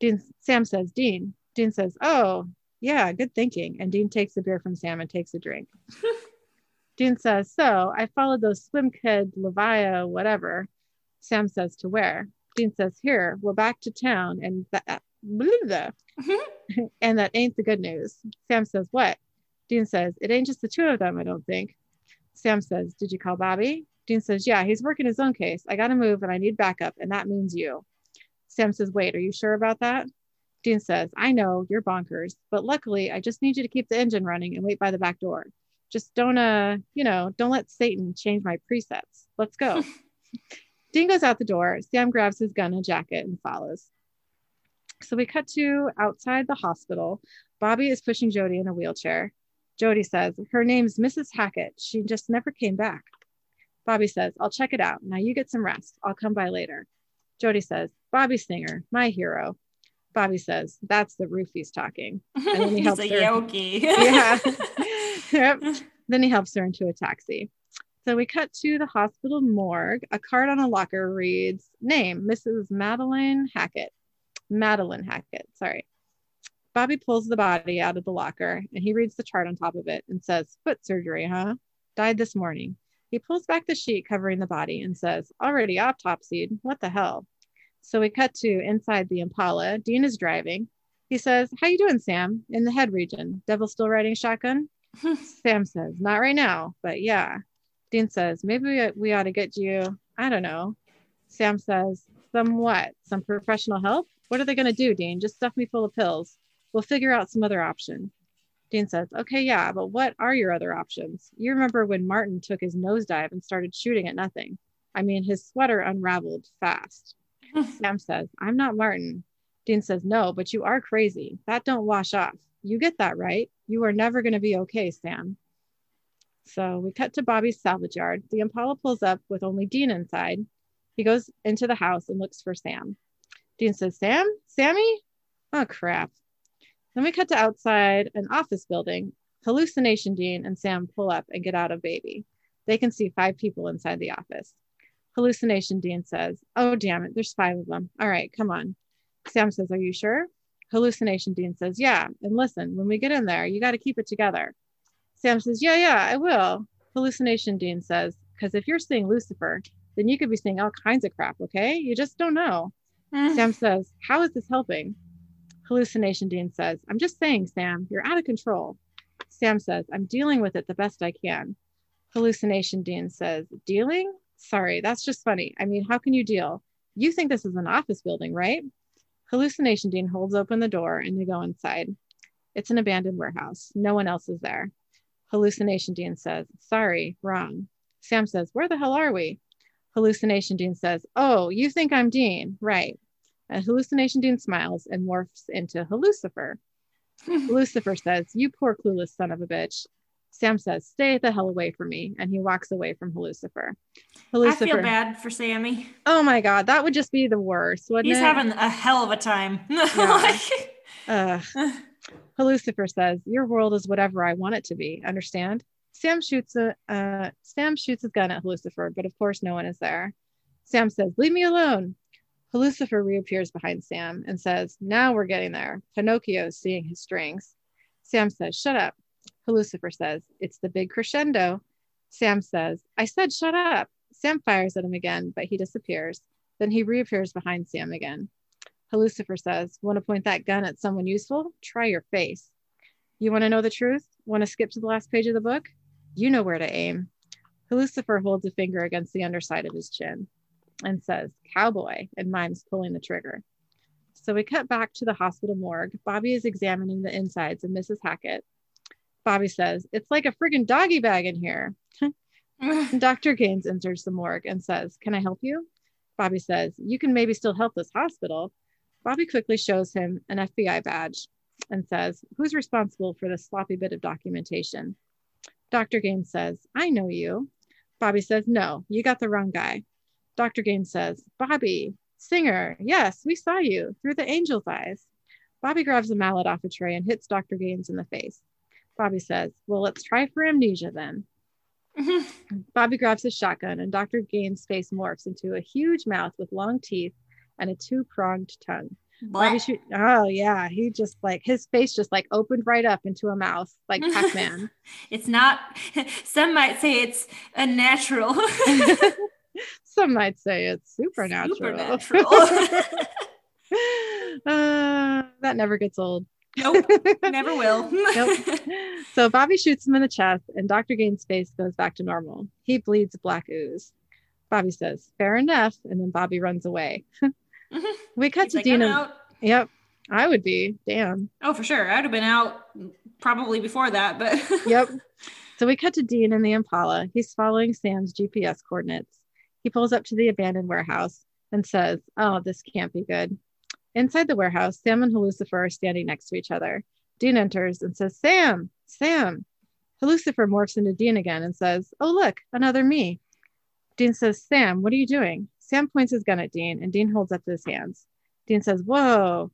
Dean, Sam says, Dean. Dean says, Oh, yeah, good thinking. And Dean takes the beer from Sam and takes a drink. *laughs* Dean says, So I followed those swim kid, Levia, whatever. Sam says, To where? Dean says, Here, we're back to town. And that, blah, *laughs* blah. and that ain't the good news. Sam says, What? Dean says, It ain't just the two of them, I don't think. Sam says, Did you call Bobby? Dean says, Yeah, he's working his own case. I got to move and I need backup, and that means you. Sam says, Wait, are you sure about that? Dean says, I know you're bonkers, but luckily I just need you to keep the engine running and wait by the back door. Just don't, uh, you know, don't let Satan change my presets. Let's go. *laughs* Dean goes out the door. Sam grabs his gun and jacket and follows. So we cut to outside the hospital. Bobby is pushing Jody in a wheelchair. Jody says, Her name's Mrs. Hackett. She just never came back. Bobby says, I'll check it out. Now you get some rest. I'll come by later. Jody says, Bobby Singer, my hero. Bobby says, That's the roofies talking. And then he *laughs* He's helps a her. yogi. *laughs* Yeah. *laughs* Yep. Then he helps her into a taxi. So we cut to the hospital morgue. A card on a locker reads, Name, Mrs. Madeline Hackett. Madeline Hackett, sorry. Bobby pulls the body out of the locker and he reads the chart on top of it and says, Foot surgery, huh? Died this morning. He pulls back the sheet covering the body and says, Already autopsied. What the hell? So we cut to inside the Impala. Dean is driving. He says, How you doing, Sam? In the head region. Devil still riding shotgun? *laughs* Sam says, Not right now, but yeah. Dean says, Maybe we, we ought to get you, I don't know. Sam says, Some what? Some professional help? What are they going to do, Dean? Just stuff me full of pills. We'll figure out some other option. Dean says, Okay, yeah, but what are your other options? You remember when Martin took his nosedive and started shooting at nothing? I mean, his sweater unraveled fast. *laughs* Sam says, I'm not Martin. Dean says, No, but you are crazy. That don't wash off. You get that right. You are never going to be okay, Sam. So we cut to Bobby's salvage yard. The Impala pulls up with only Dean inside. He goes into the house and looks for Sam. Dean says, Sam? Sammy? Oh, crap. Then we cut to outside an office building. Hallucination Dean and Sam pull up and get out of baby. They can see five people inside the office. Hallucination Dean says, Oh, damn it, there's five of them. All right, come on. Sam says, Are you sure? Hallucination Dean says, Yeah. And listen, when we get in there, you got to keep it together. Sam says, Yeah, yeah, I will. Hallucination Dean says, Because if you're seeing Lucifer, then you could be seeing all kinds of crap, okay? You just don't know. *sighs* Sam says, How is this helping? Hallucination Dean says, I'm just saying, Sam, you're out of control. Sam says, I'm dealing with it the best I can. Hallucination Dean says, Dealing? Sorry, that's just funny. I mean, how can you deal? You think this is an office building, right? Hallucination Dean holds open the door and they go inside. It's an abandoned warehouse. No one else is there. Hallucination Dean says, Sorry, wrong. Sam says, Where the hell are we? Hallucination Dean says, Oh, you think I'm Dean? Right. And Hallucination Dean smiles and morphs into Hallucifer. *laughs* Lucifer says, You poor clueless son of a bitch. Sam says, Stay the hell away from me. And he walks away from Hallucifer. I feel bad for Sammy. Oh my God, that would just be the worst, wouldn't He's it? having a hell of a time. *laughs* *laughs* Hallucifer says, Your world is whatever I want it to be. Understand? Sam shoots a uh, Sam shoots his gun at Hallucifer, but of course no one is there. Sam says, Leave me alone. Hallucifer reappears behind Sam and says, Now we're getting there. Pinocchio's seeing his strings. Sam says, Shut up. Hallucifer says, It's the big crescendo. Sam says, I said shut up. Sam fires at him again, but he disappears. Then he reappears behind Sam again. Lucifer says, Want to point that gun at someone useful? Try your face. You want to know the truth? Want to skip to the last page of the book? You know where to aim. Lucifer holds a finger against the underside of his chin and says, Cowboy, and mimes pulling the trigger. So we cut back to the hospital morgue. Bobby is examining the insides of Mrs. Hackett. Bobby says, It's like a friggin' doggy bag in here. *laughs* Dr. Gaines enters the morgue and says, Can I help you? Bobby says, You can maybe still help this hospital. Bobby quickly shows him an FBI badge and says, Who's responsible for this sloppy bit of documentation? Dr. Gaines says, I know you. Bobby says, No, you got the wrong guy. Dr. Gaines says, Bobby, singer, yes, we saw you through the angel's eyes. Bobby grabs a mallet off a tray and hits Dr. Gaines in the face. Bobby says, Well, let's try for amnesia then. *laughs* Bobby grabs his shotgun, and Dr. Gaines' face morphs into a huge mouth with long teeth and a two pronged tongue. Bobby shoot. Oh yeah, he just like his face just like opened right up into a mouth like *laughs* Pac Man. it's not. *laughs* Some might say it's a natural. Some might say it's supernatural. Supernatural. *laughs* uh, that never gets old. Nope, *laughs* never will. nope. *laughs* So Bobby shoots him in the chest, and Dr. Gaines' face goes back to normal. He bleeds black ooze. Bobby says, Fair enough. And then Bobby runs away. we cut He's to like, Dina. Yep. I would be. Damn. Oh, for sure. I'd have been out probably before that, but Yep. So we cut to Dean in the Impala. He's following Sam's GPS coordinates. He pulls up to the abandoned warehouse and says, Oh, this can't be good. Inside the warehouse, Sam and Lucifer are standing next to each other. Dean enters and says, Sam, Sam. Lucifer morphs into Dean again and says, Oh, look, another me. Dean says, Sam, what are you doing? Sam points his gun at Dean and Dean holds up his hands. Dean says, Whoa.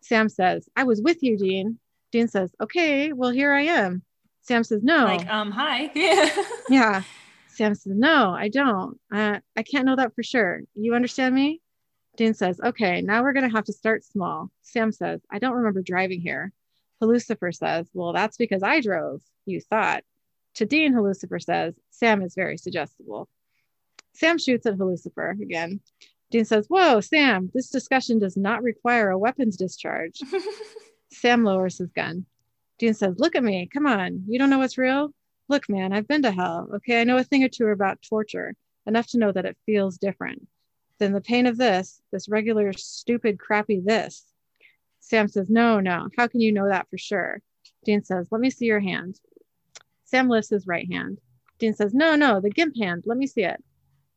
Sam says, I was with you, Dean. Dean says, Okay, well, here I am. Sam says, No. Like, um, hi. *laughs* yeah. Sam says, No, I don't. Uh, I can't know that for sure. You understand me? Dean says, Okay, now we're going to have to start small. Sam says, I don't remember driving here. Lucifer says, Well, that's because I drove, you thought. To Dean, Lucifer says, Sam is very suggestible. Sam shoots at Lucifer again. Dean says, Whoa, Sam, this discussion does not require a weapons discharge. *laughs* Sam lowers his gun. Dean says, Look at me. Come on. You don't know what's real? Look, man, I've been to hell. Okay. I know a thing or two about torture, enough to know that it feels different than the pain of this, this regular, stupid, crappy this. Sam says, No, no. How can you know that for sure? Dean says, Let me see your hand. Sam lifts his right hand. Dean says, No, no, the gimp hand. Let me see it.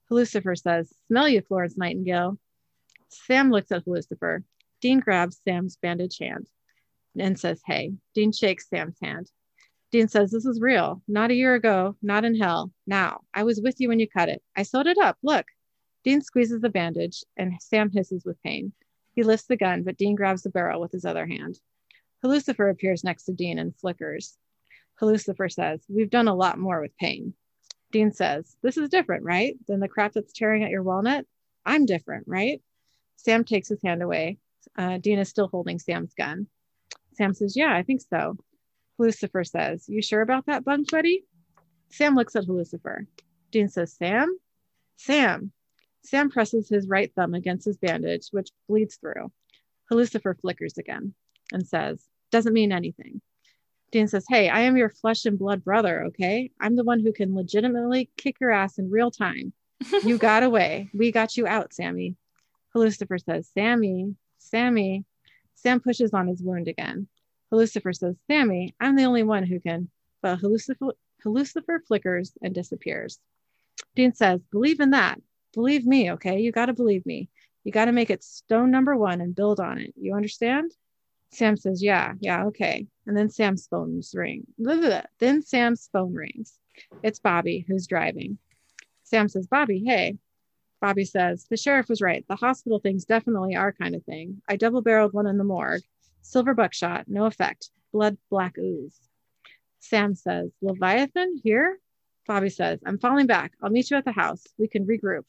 Lucifer says, Smell you, Florence Nightingale. Sam looks at Lucifer. Dean grabs Sam's bandaged hand and says, Hey. Dean shakes Sam's hand. Dean says, This is real. Not a year ago, not in hell. Now, I was with you when you cut it. I sewed it up. Look. Dean squeezes the bandage and Sam hisses with pain. He lifts the gun, but Dean grabs the barrel with his other hand. Lucifer appears next to Dean and flickers. Lucifer says, We've done a lot more with pain. Dean says, This is different, right? Than the crap that's tearing at your walnut? I'm different, right? Sam takes his hand away. Uh, Dean is still holding Sam's gun. Sam says, Yeah, I think so. Lucifer says, You sure about that, Bunk Buddy? Sam looks at Lucifer. Dean says, Sam? Sam. Sam presses his right thumb against his bandage, which bleeds through. Lucifer flickers again and says, Doesn't mean anything. Dean says, Hey, I am your flesh and blood brother, okay? I'm the one who can legitimately kick your ass in real time. You *laughs* got away. We got you out, Sammy. Lucifer says, Sammy, Sammy. Sam pushes on his wound again. Lucifer says, Sammy, I'm the only one who can. But Lucifer, Lucifer flickers and disappears. Dean says, Believe in that. Believe me, okay? You got to believe me. You got to make it stone number one and build on it. You understand? Sam says, Yeah, yeah, okay. And then Sam's phone's ring. *laughs* Then Sam's phone rings. It's Bobby who's driving. Sam says, Bobby, hey. Bobby says, The sheriff was right. The hospital things definitely are kind of thing. I double barreled one in the morgue. Silver buckshot, no effect. Blood black ooze. Sam says, Leviathan here? Bobby says, I'm falling back. I'll meet you at the house. We can regroup.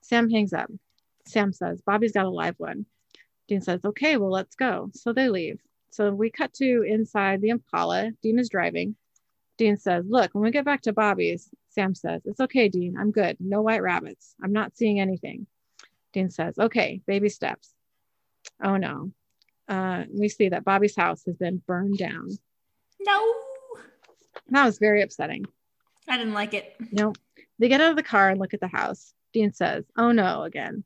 Sam hangs up. Sam says, Bobby's got a live one. Dean says, okay, well, let's go. So they leave. So we cut to inside the Impala. Dean is driving. Dean says, look, when we get back to Bobby's, Sam says, It's okay, Dean. I'm good. No white rabbits. I'm not seeing anything. Dean says, Okay, baby steps. Oh no. Uh, we see that Bobby's house has been burned down. No. That was very upsetting. I didn't like it. No. They get out of the car and look at the house. Dean says, Oh no, again.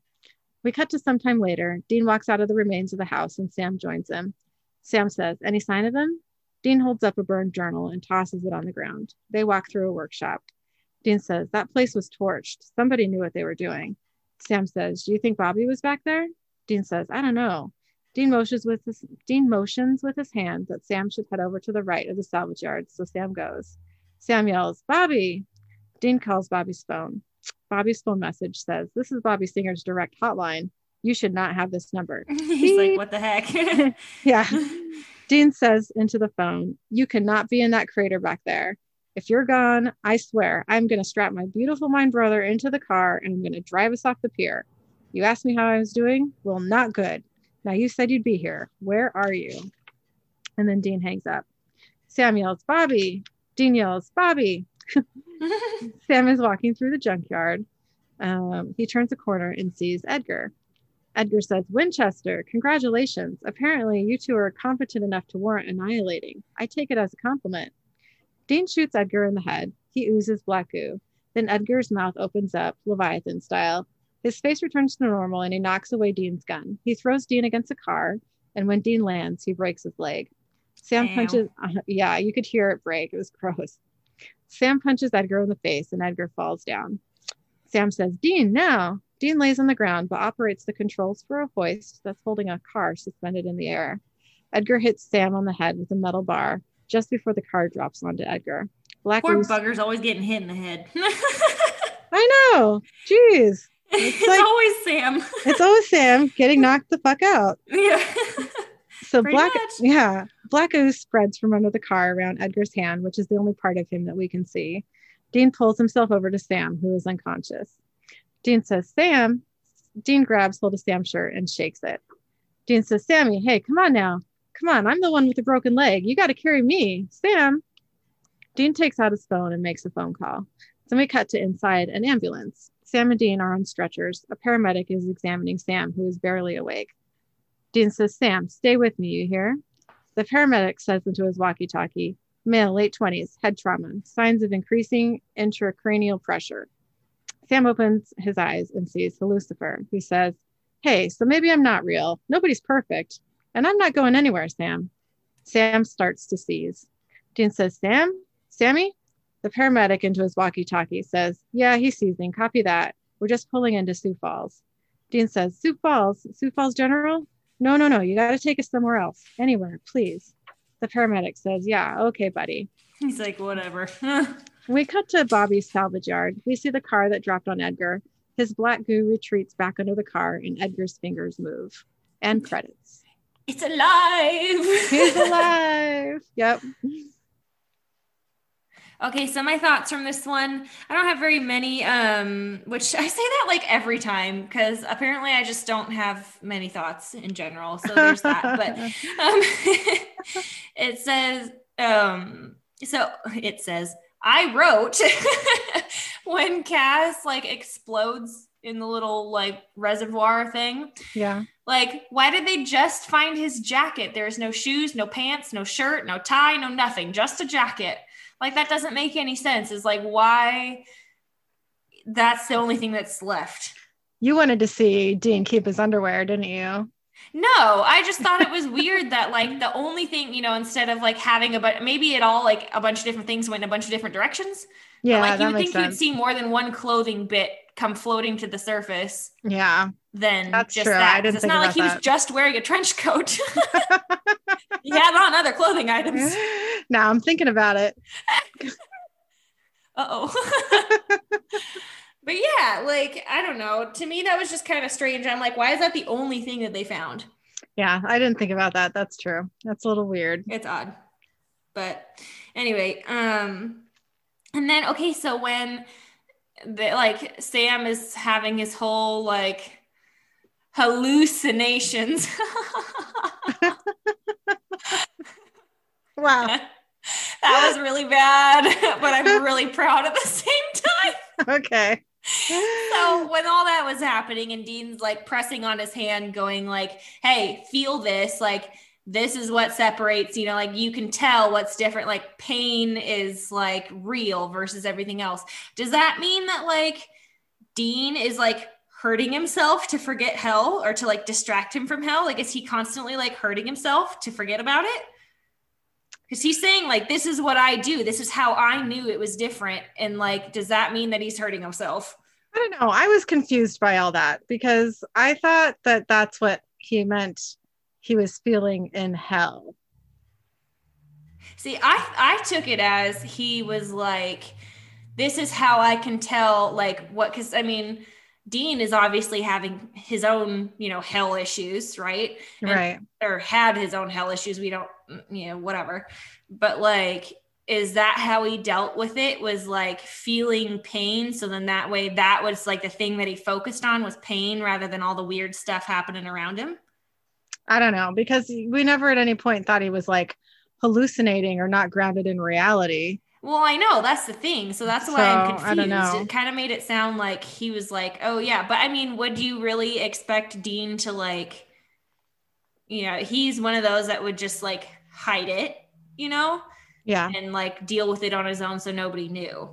We cut to some time later. Dean walks out of the remains of the house and Sam joins him. Sam says, Any sign of him? Dean holds up a burned journal and tosses it on the ground. They walk through a workshop. Dean says, That place was torched. Somebody knew what they were doing. Sam says, Do you think Bobby was back there? Dean says, I don't know. Dean motions with his Dean motions with his hand that Sam should head over to the right of the salvage yard, so Sam goes. Sam yells, Bobby. Dean calls Bobby's phone. Bobby's phone message says, This is Bobby Singer's direct hotline. You should not have this number. *laughs* He's like, what the heck? *laughs* yeah. Dean says into the phone, You cannot be in that crater back there. If you're gone, I swear I'm going to strap my beautiful mind brother into the car and I'm going to drive us off the pier. You asked me how I was doing? Well, not good. Now you said you'd be here. Where are you? And then Dean hangs up. Sam yells, Bobby. Dean yells, Bobby. *laughs* Sam is walking through the junkyard. Um, he turns a corner and sees Edgar. Edgar says, Winchester, congratulations. Apparently, you two are competent enough to warrant annihilating. I take it as a compliment. Dean shoots Edgar in the head. He oozes black goo. Then Edgar's mouth opens up, Leviathan style. His face returns to normal and he knocks away Dean's gun. He throws Dean against a car, and when Dean lands, he breaks his leg. Sam Damn. punches, uh, yeah, you could hear it break. It was gross. Sam punches Edgar in the face, and Edgar falls down. Sam says, Dean, now. Dean lays on the ground but operates the controls for a hoist that's holding a car suspended in the air. Edgar hits Sam on the head with a metal bar just before the car drops onto Edgar. Black Poor bugger's always getting hit in the head. *laughs* I know. Jeez. *laughs* it's like- always Sam. *laughs* It's always Sam getting knocked the fuck out. yeah. So Pretty black, much. yeah, black ooze spreads from under the car around Edgar's hand, which is the only part of him that we can see. Dean pulls himself over to Sam, who is unconscious. Dean says, "Sam." Dean grabs hold of Sam's shirt and shakes it. Dean says, "Sammy, hey, come on now, come on. I'm the one with the broken leg. You got to carry me, Sam." Dean takes out his phone and makes a phone call. Then we cut to inside an ambulance. Sam and Dean are on stretchers. A paramedic is examining Sam, who is barely awake. Dean says, Sam, stay with me, you hear? The paramedic says into his walkie talkie, male, late 20s, head trauma, signs of increasing intracranial pressure. Sam opens his eyes and sees the Lucifer, who says, Hey, so maybe I'm not real. Nobody's perfect. And I'm not going anywhere, Sam. Sam starts to seize. Dean says, Sam? Sammy? The paramedic into his walkie talkie says, Yeah, he's seizing. Copy that. We're just pulling into Sioux Falls. Dean says, Sioux Falls? Sioux Falls General? No, no, no. You got to take us somewhere else. Anywhere, please. The paramedic says, Yeah, okay, buddy. He's like, whatever. *laughs* We cut to Bobby's salvage yard. We see the car that dropped on Edgar. His black goo retreats back under the car, and Edgar's fingers move. And credits. it's alive. He's *laughs* alive. Yep. Okay, so my thoughts from this one, I don't have very many, um, which I say that like every time because apparently I just don't have many thoughts in general. So there's that. But *laughs* um, *laughs* it says, um, so it says, I wrote *laughs* when Cass like explodes in the little like reservoir thing. yeah. Like, why did they just find his jacket? There's no shoes, no pants, no shirt, no tie, no nothing, just a jacket. Like, that doesn't make any sense. Is like, why that's the only thing that's left. You wanted to see Dean keep his underwear, didn't you? No, I just thought it was weird that like the only thing, you know, instead of like having a but maybe it all like a bunch of different things went in a bunch of different directions. But, Yeah, like you would think you'd see more than one clothing bit come floating to the surface yeah. Then That's just true. I didn't it's not like he was just wearing a trench coat. *laughs* had on other clothing items. *laughs* now I'm thinking about it. *laughs* Uh oh. *laughs* but yeah, like, I don't know. To me, that was just kind of strange. I'm like, why is that the only thing that they found? Yeah, I didn't think about that. That's true. That's a little weird. It's odd. But anyway, um, and then, okay, so when the, like Sam is having his whole like hallucinations. Wow. *laughs* that was really bad, *laughs* but I'm *laughs* really proud at the same time. okay. so when all that was happening and Dean's like pressing on his hand, going like, hey, feel this, like this is what separates, you know, like you can tell what's different. Like pain is like real versus everything else. Does that mean that like Dean is like hurting himself to forget hell or to like distract him from hell? Like, is he constantly like hurting himself to forget about it? Because he's saying, like, this is what I do. This is how I knew it was different. And like, does that mean that he's hurting himself? I don't know. I was confused by all that because I thought that that's what he meant he was feeling in hell. See, I I took it as he was like, this is how I can tell like what because I mean, Dean is obviously having his own, you know, hell issues, right? And, right. Or had his own hell issues. We don't, mm, you know, whatever. But like, is that how he dealt with it? Was like feeling pain. So then that way, that was like the thing that he focused on was pain rather than all the weird stuff happening around him. I don't know because we never at any point thought he was like hallucinating or not grounded in reality. Well, I know that's the thing. So that's why So, I'm I confused. know. It kind of made it sound like he was like, oh, yeah. But I mean, would you really expect Dean to like, you know, he's one of those that would just like hide it, you know, Yeah. and like deal with it on his own so nobody knew.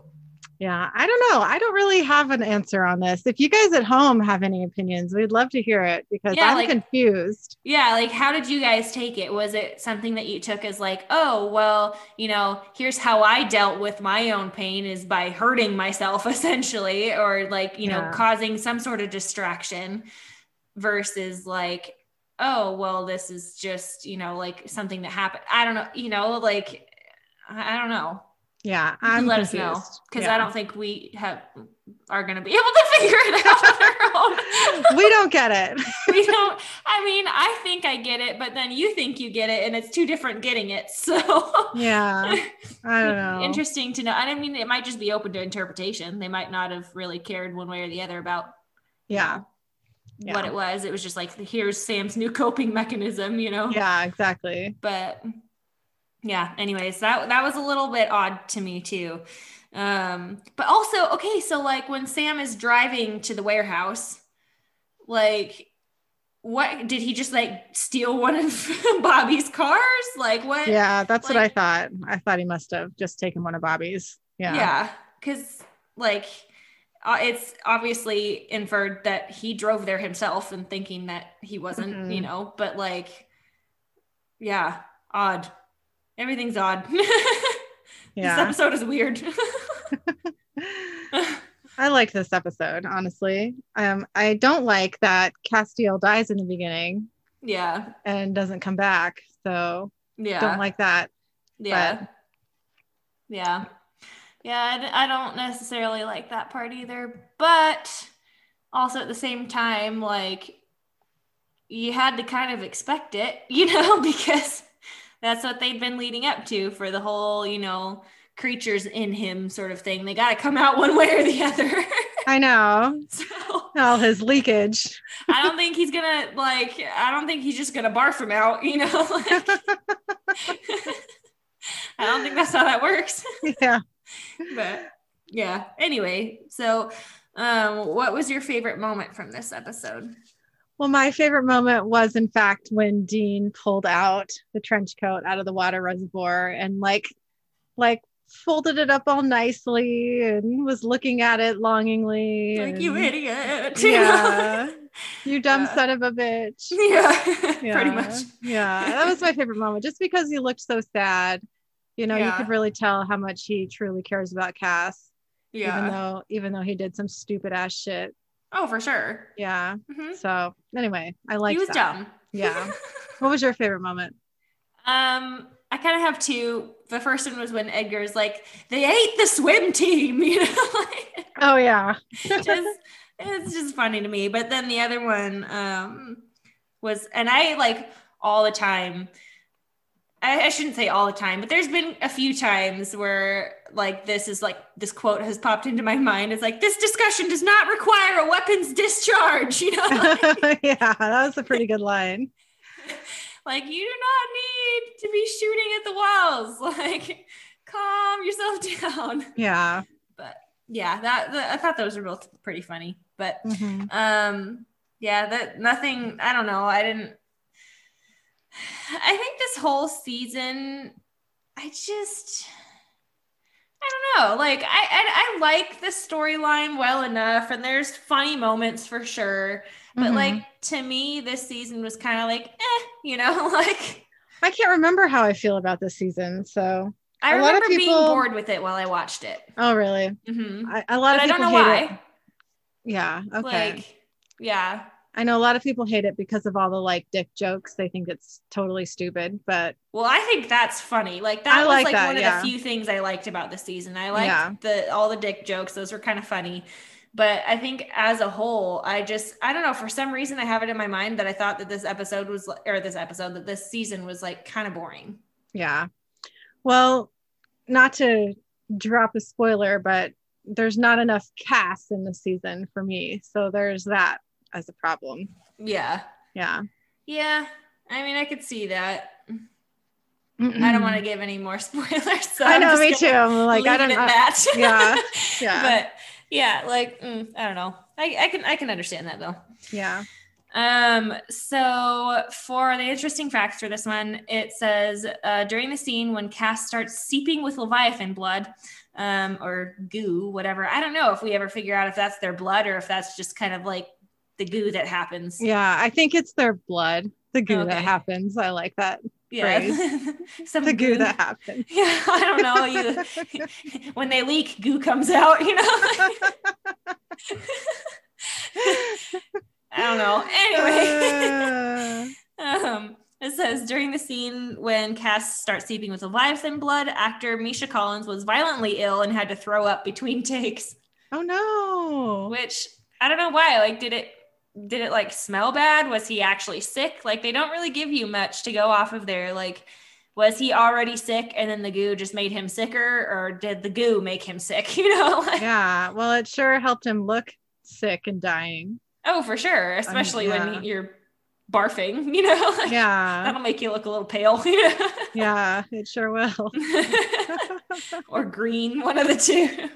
Yeah. I don't know. I don't really have an answer on this. If you guys at home have any opinions, we'd love to hear it because Yeah, I'm like- confused. Yeah. Like, how did you guys take it? Was it something that you took as like, oh, well, you know, here's how I dealt with my own pain is by hurting myself *laughs* essentially, or like, you know, causing some sort of distraction versus like, oh, well, this is just, you know, like something that happened. I don't know, you know, like, I don't know. Yeah. I'm let confused. us know because Yeah. I don't think we have are going to be able to *laughs* figure it out on our own. we don't get it. *laughs* we don't i mean i think i get it but then you think you get it and it's two different getting it so Yeah. I don't *laughs* know. interesting to know and i mean it might just be open to interpretation they might not have really cared one way or the other about Yeah. what it was it was just like here's sam's new coping mechanism you know Yeah, exactly. but yeah anyways that that was a little bit odd to me too um but also okay so like when sam is driving to the warehouse like what did he just like steal one of *laughs* bobby's cars like what Yeah, that's what I thought. I thought he must have just taken one of Bobby's. Yeah. yeah because like uh, it's obviously inferred that he drove there himself and thinking that he wasn't Mhm. you know but like yeah odd everything's odd *laughs* this episode is weird *laughs* I like this episode, honestly. Um, I don't like that Castiel dies in the beginning yeah and doesn't come back. So yeah don't like that. yeah yeah yeah I don't necessarily like that part either but also at the same time like you had to kind of expect it *laughs* you know because that's what they'd been leading up to for the whole you know creatures in him sort of thing they got to come out one way or the other I know. *laughs* so All his leakage. i don't think he's gonna like i don't think he's just gonna barf him out you know *laughs* like, i don't think that's how that works *laughs* yeah. but yeah anyway so um what was your favorite moment from this episode Well, my favorite moment was, in fact, when Dean pulled out the trench coat out of the water reservoir and like, like folded it up all nicely and was looking at it longingly. like you idiot *laughs* Yeah. *laughs* You dumb Yeah. son of a bitch. *laughs* yeah, Yeah. pretty much Yeah. That was my favorite moment just because he looked so sad. You know, you could really tell how much he truly cares about Cass, yeah even though even though he did some stupid ass shit. Oh for sure Yeah. Mhm. So anyway, I like he was dumb Yeah. *laughs* What was your favorite moment? um i kind of have two the first one was when edgar's like they ate the swim team *laughs* you know like, Oh yeah. just it's just funny to me. But then the other one um was and I like all the time. I, I shouldn't say all the time, but there's been a few times where like this is like this quote has popped into my mind. It's like this discussion does not require a weapons discharge, *laughs* you know? *laughs* Yeah, that was a pretty good line. *laughs* like, you do not need to be shooting at the walls. Like calm yourself down. Yeah. But yeah, that, that I thought those were both pretty funny, but Mhm. um, yeah, that nothing. I don't know. I didn't. I think this whole season, I just. I don't know. Like I, I, I like the storyline well enough, and there's funny moments for sure. But Mhm. like to me, this season was kind of like, eh, you know, *laughs* like I can't remember how I feel about this season. So, I A lot of remember being people- bored with it while I watched it. oh really? hmm I, a lot But of I don't know why. it. Yeah. Okay. Like, yeah, I know a lot of people hate it because of all the like dick jokes. They think it's totally stupid, but Well, I think that's funny. Like that I was like like that, one of yeah. the few things I liked about the season. I liked Yeah. the all the dick jokes; those were kind of funny. But I think as a whole, I just I don't know. For some reason, I have it in my mind that I thought that this episode was or this episode that this season was like kind of boring. yeah. Well, not to drop a spoiler, but there's not enough cast in the season for me. So there's that as a problem. Yeah, Yeah. yeah. I mean, I could see that. I don't want to give any more *laughs* spoilers. So I know, me too. I'm like, I don't know. that. *laughs* Yeah, *laughs* yeah. But yeah, like mm, I don't know. I, I can I can understand that though. Yeah. Um, so for the interesting facts for this one, it says uh, during the scene when Cass starts seeping with Leviathan blood, um, or goo, whatever. I don't know if we ever figure out if that's their blood or if that's just kind of like the goo that happens. Yeah. I think it's their blood, the goo that happens. I like that. Yeah. *laughs* Some The goo that happens. *laughs* Yeah, I don't know. You, *laughs* when they leak, goo comes out, you know? I don't know. Anyway. Uh, Um, it says during the scene when Cass starts sleeping with Leviathan blood, actor Misha Collins was violently ill and had to throw up between takes. oh no. Which I don't know why. Like, did it did it like smell bad? Was he actually sick? Like, they don't really give you much to go off of there. Like, was he already sick and then the goo just made him sicker, or did the goo make him sick? *laughs* You know, *laughs* like, Yeah. Well, it sure helped him look sick and dying. oh, for sure, especially yeah. when you're barfing. *laughs* You know, like, Yeah. that'll make you look a little pale. You know? Yeah. It sure will. or green, one of the two.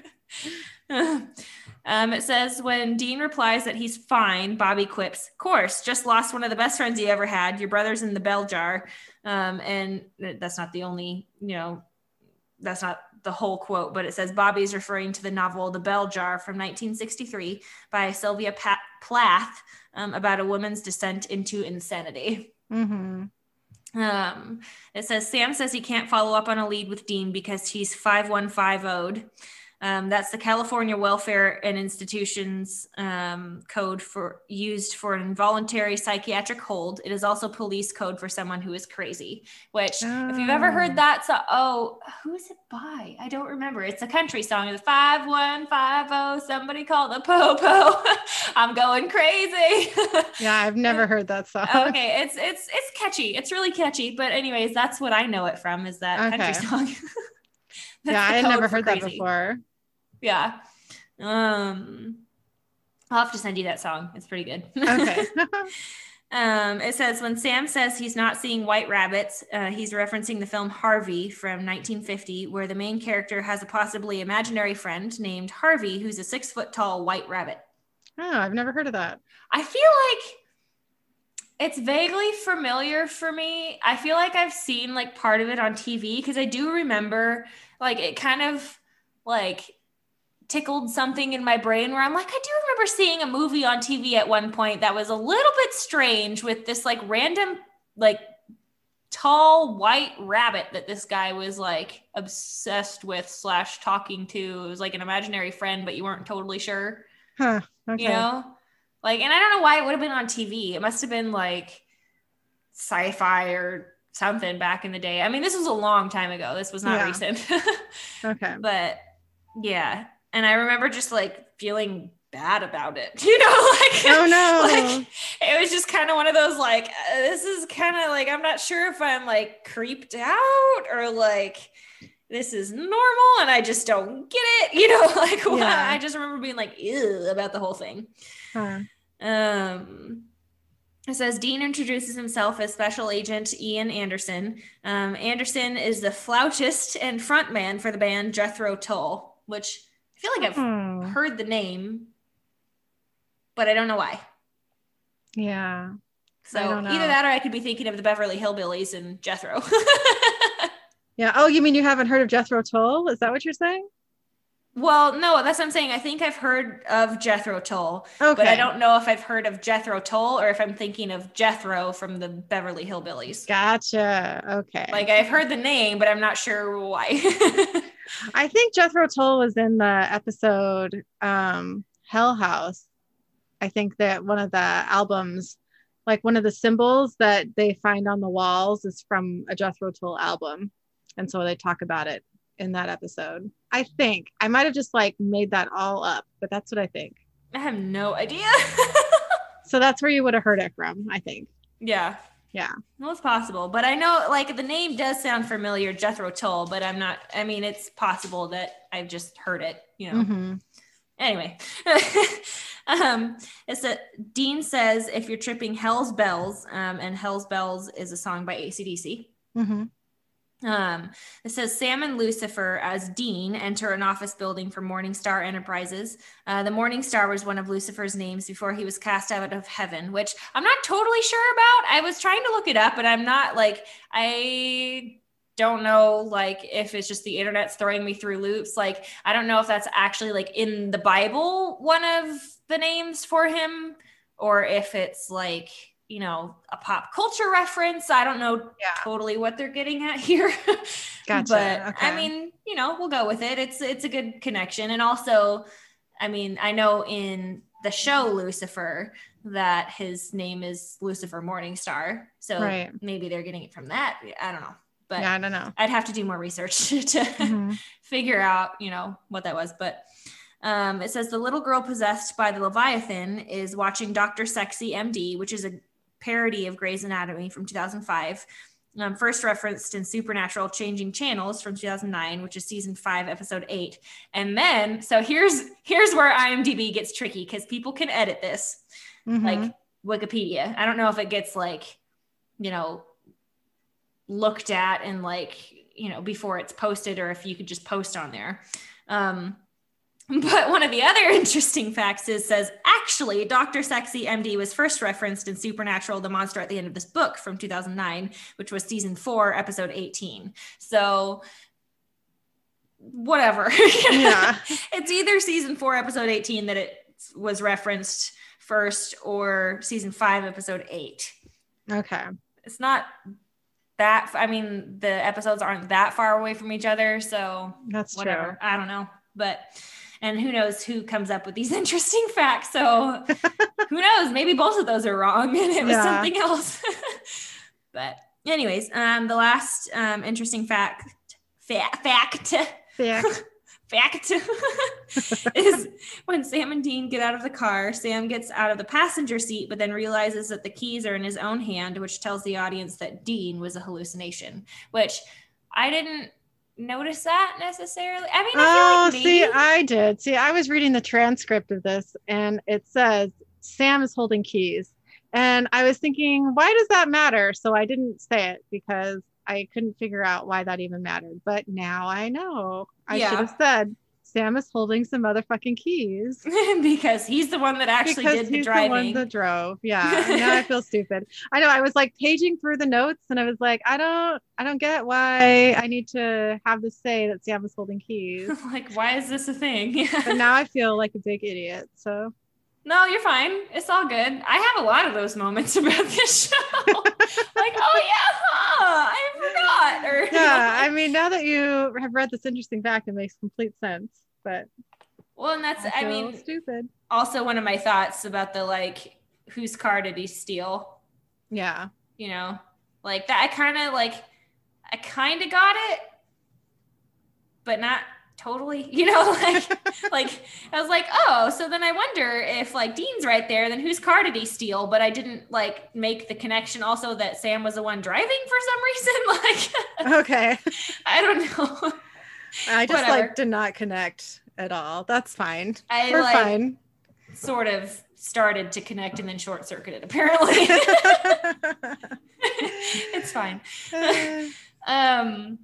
Um, it says when Dean replies that he's fine, Bobby quips, "Course, just lost one of the best friends you ever had. Your brother's in the bell jar." Um, and that's not the only, you know, that's not the whole quote, but it says Bobby's referring to the novel *The Bell Jar* from 1963 by Sylvia Pat- Plath um, about a woman's descent into insanity. hmm Um, it says Sam says he can't follow up on a lead with Dean because he's 5150'd. Um, that's the California Welfare and Institutions um, code for used for an involuntary psychiatric hold. It is also police code for someone who is crazy. Which, if you've ever Oh. heard that, so oh, who is it by? I don't remember. It's a country song. It's five one five zero. Somebody call the popo. *laughs* I'm going crazy. *laughs* Yeah. I've never heard that song. okay it's it's it's catchy it's really catchy but anyways that's what i know it from is that country song *laughs* yeah. I had never heard that before. Yeah um i'll have to send you that song it's pretty good Okay. *laughs* um it says when sam says he's not seeing white rabbits uh, he's referencing the film harvey from 1950 where the main character has a possibly imaginary friend named harvey who's a six foot tall white rabbit oh, I've never heard of that. I feel like it's vaguely familiar for me. I feel like I've seen like part of it on TV because I do remember like it kind of like tickled something in my brain where I'm like, I do remember seeing a movie on TV at one point that was a little bit strange with this like random, like tall white rabbit that this guy was like obsessed with slash talking to. It was like an imaginary friend, but you weren't totally sure Huh. Okay. you know like and i don't know why it would have been on tv it must have been like sci-fi or something back in the day i mean this was a long time ago this was not Yeah. recent *laughs* Okay. but yeah and i remember just like feeling bad about it *laughs* you know like Oh no. like it was just kind of one of those like uh, this is kind of like i'm not sure if i'm like creeped out or like this is normal and i just don't get it you know *laughs* like? Yeah. i just remember being like ew about the whole thing Huh. um it says Dean introduces himself as Special Agent Ian Anderson. Um, Anderson is the flautist and frontman for the band Jethro Tull, which, feel like I've Hmm. heard the name, but I don't know why. Yeah. So either that or I could be thinking of the Beverly Hillbillies and Jethro. *laughs* Yeah. Oh, you mean you haven't heard of Jethro Tull? Is that what you're saying? well, no, that's what I'm saying. I think I've heard of Jethro Tull, Okay. but I don't know if I've heard of Jethro Tull or if I'm thinking of Jethro from the Beverly Hillbillies. Gotcha. Okay. Like I've heard the name, but I'm not sure why. *laughs* I think Jethro Tull was in the episode um, Hell House. I think that one of the albums, like one of the symbols that they find on the walls, is from a Jethro Tull album. And so they talk about it in that episode. I think I might have just like made that all up, but that's what I think. I have no idea. *laughs* So that's where you would have heard it from, I think. yeah. Yeah. Well, it's possible, but I know like the name does sound familiar, Jethro Tull, but I'm not. I mean, it's possible that I've just heard it. You know. Mhm. Anyway, *laughs* um, it's that Dean says if you're tripping Hell's Bells, um, and Hell's Bells is a song by ACDC. Mhm. Um, it says Sam and Lucifer as Dean enter an office building for Morningstar Enterprises. Uh, the Morningstar was one of Lucifer's names before he was cast out of heaven, which I'm not totally sure about. I was trying to look it up, but I'm not like I don't know like if it's just the internet's throwing me through loops. Like I don't know if that's actually like in the Bible one of the names for him, or if it's like you know a pop culture reference. I don't know Yeah. totally what they're getting at here. *laughs* Gotcha. But Okay. I mean, you know, we'll go with it. It's it's a good connection. And also, I mean, I know in the show Lucifer that his name is Lucifer Morningstar. So Right. maybe they're getting it from that. I don't know. But yeah, I don't know. I'd have to do more research *laughs* to Mhm. *laughs* figure out, you know, what that was. But um, it says the little girl possessed by the Leviathan is watching Dr. Sexy MD, which is a parody of Grey's Anatomy from 2005. Um, first referenced in Supernatural Changing Channels from 2009, which is season five, episode eight. And then, so here's here's where IMDb gets tricky because people can edit this Mhm. like Wikipedia. I don't know if it gets like, you know, looked at and like, you know, before it's posted or if you could just post on there. Um, but one of the other *laughs* interesting facts is says actually Dr. Sexy MD was first referenced in Supernatural the Monster at the End of This Book from 2009, which was season 4 episode 18. So whatever. *laughs* Yeah. *laughs* it's either season 4 episode 18 that it was referenced first or season 5 episode 8 Okay. it's not that i mean the episodes aren't that far away from each other so That's whatever true. i don't know but and who knows who comes up with these *laughs* interesting facts so who knows maybe both of those are wrong and it was Yeah. something else *laughs* but anyways um the last um interesting fact fa- fact Yeah. fact *laughs* is when Sam and Dean get out of the car, Sam gets out of the passenger seat, but then realizes that the keys are in his own hand, which tells the audience that Dean was a hallucination, which I didn't notice that necessarily. I mean, I Oh, like see, I did. See, I was reading the transcript of this and it says Sam is holding keys. And I was thinking, why does that matter? So I didn't say it because I couldn't figure out why that even mattered. But now I know. I Yeah. should have said Sam is holding some motherfucking keys. *laughs* because he's the one that actually because did the he's driving. the one that drove. Yeah. *laughs* now I feel stupid. I know. I was like paging through the notes and I was like, I don't I don't get why I need to have this say that Sam is holding keys. *laughs* like, why is this a thing? but now I feel like a big idiot. So No, you're fine. It's all good. I have a lot of those moments about this show. like, oh yeah, huh, I forgot. Or you yeah, know, I mean, now that you have read this interesting fact, it makes complete sense. But well, and that's I, I mean, stupid. also one of my thoughts about the like, whose car did he steal? Yeah, You know, like that. I kind of like, I kind of got it, but not totally. *laughs* You know, like, *laughs* like I was like, oh, so then I wonder if like Dean's right there, then whose car did he steal? But I didn't like make the connection also that Sam was the one driving for some reason. *laughs* Like, okay. I don't know. I just Whatever. like did not connect at all. That's fine. I We're like fine. sort of started to connect and then short circuited. Apparently, *laughs* *laughs* it's fine. *sighs* Um,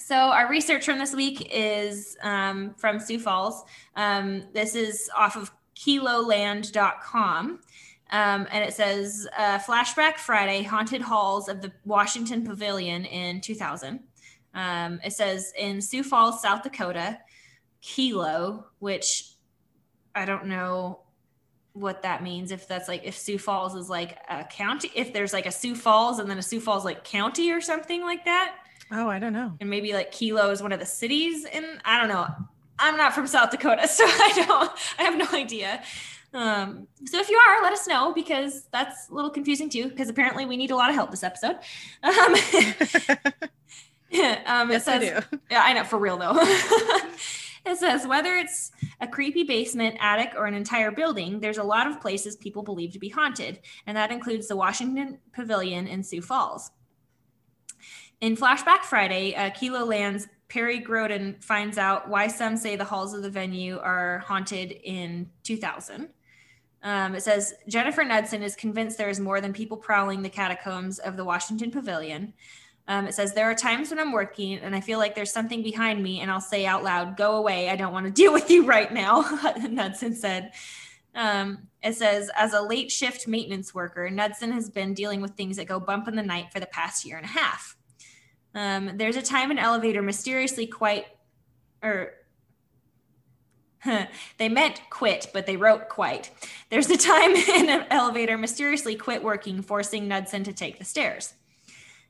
So our research from this week is um, from Sioux Falls. Um, this is off of keloland.com. Um, and it says uh, Flashback Friday Haunted Halls of the Washington Pavilion in 2000. Um, it says in Sioux Falls, South Dakota, KELO, which I don't know what that means. If that's like, if Sioux Falls is like a county, if there's like a Sioux Falls and then a Sioux Falls like county or something like that. Oh, I don't know. And maybe like KELO is one of the cities in, I don't know. I'm not from South Dakota, *laughs* so I don't, I have no idea. Um, so if you are, let us know because that's a little confusing too, because apparently we need a lot of help this episode. Um, *laughs* *laughs* *laughs* um, yes, it says, I do. *laughs* yeah, I know for real though. *laughs* it says whether it's a creepy basement, attic, or an entire building, there's a lot of places people believe to be haunted, and that includes the Washington Pavilion in Sioux Falls. In Flashback Friday, uh, KELOLAND's Perry Groten finds out why some say the halls of the venue are haunted in 2000. Um, it says Jennifer Knudsen is convinced there is more than people prowling the catacombs of the Washington Pavilion. Um, it says there are times when I'm working and I feel like there's something behind me, and I'll say out loud, "Go away! I don't want to *laughs* deal with you right now." *laughs* Knudsen said. Um, it says as a late shift maintenance worker, Knudsen has been dealing with things that go bump in the night for the past year and a half. Um, there's a time an elevator mysteriously quite, or *laughs* they meant quit, but they wrote quite. There's a time an elevator mysteriously quit working, forcing Knudsen to take the stairs.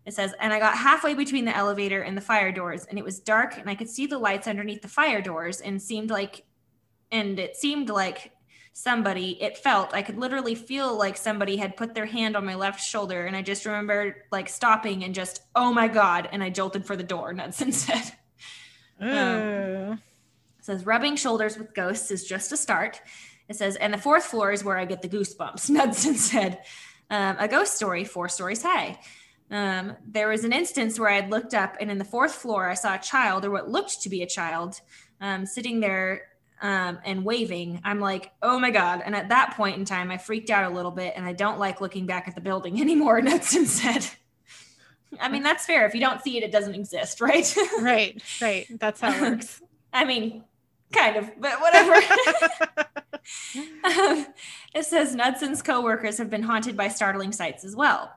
It says, and I got halfway between the elevator and the fire doors, and it was dark, and I could see the lights underneath the fire doors, and seemed like, and it seemed like somebody, it felt, I could literally feel like somebody had put their hand on my left shoulder, and I just remember like stopping and just, oh my God, and I jolted for the door, *laughs* Knudsen said. Oh. It says rubbing shoulders with ghosts is just a start. It says, and the fourth floor is where I get the goosebumps. *laughs* Knudsen said, um, a ghost story four stories high. Um, there was an instance where I had looked up, and in the fourth floor, I saw a child, or what looked to be a child, um, sitting there um, and waving. I'm like, oh my God. And at that point in time, I freaked out a little bit, and I don't like looking back at the building *laughs* anymore, Knudsen said. I mean, that's fair. If you don't see it, it doesn't exist, right? *laughs* right, right. That's how it works. *laughs* I mean, kind of, but whatever. um, it says Knudsen's coworkers have been haunted by startling sights as well.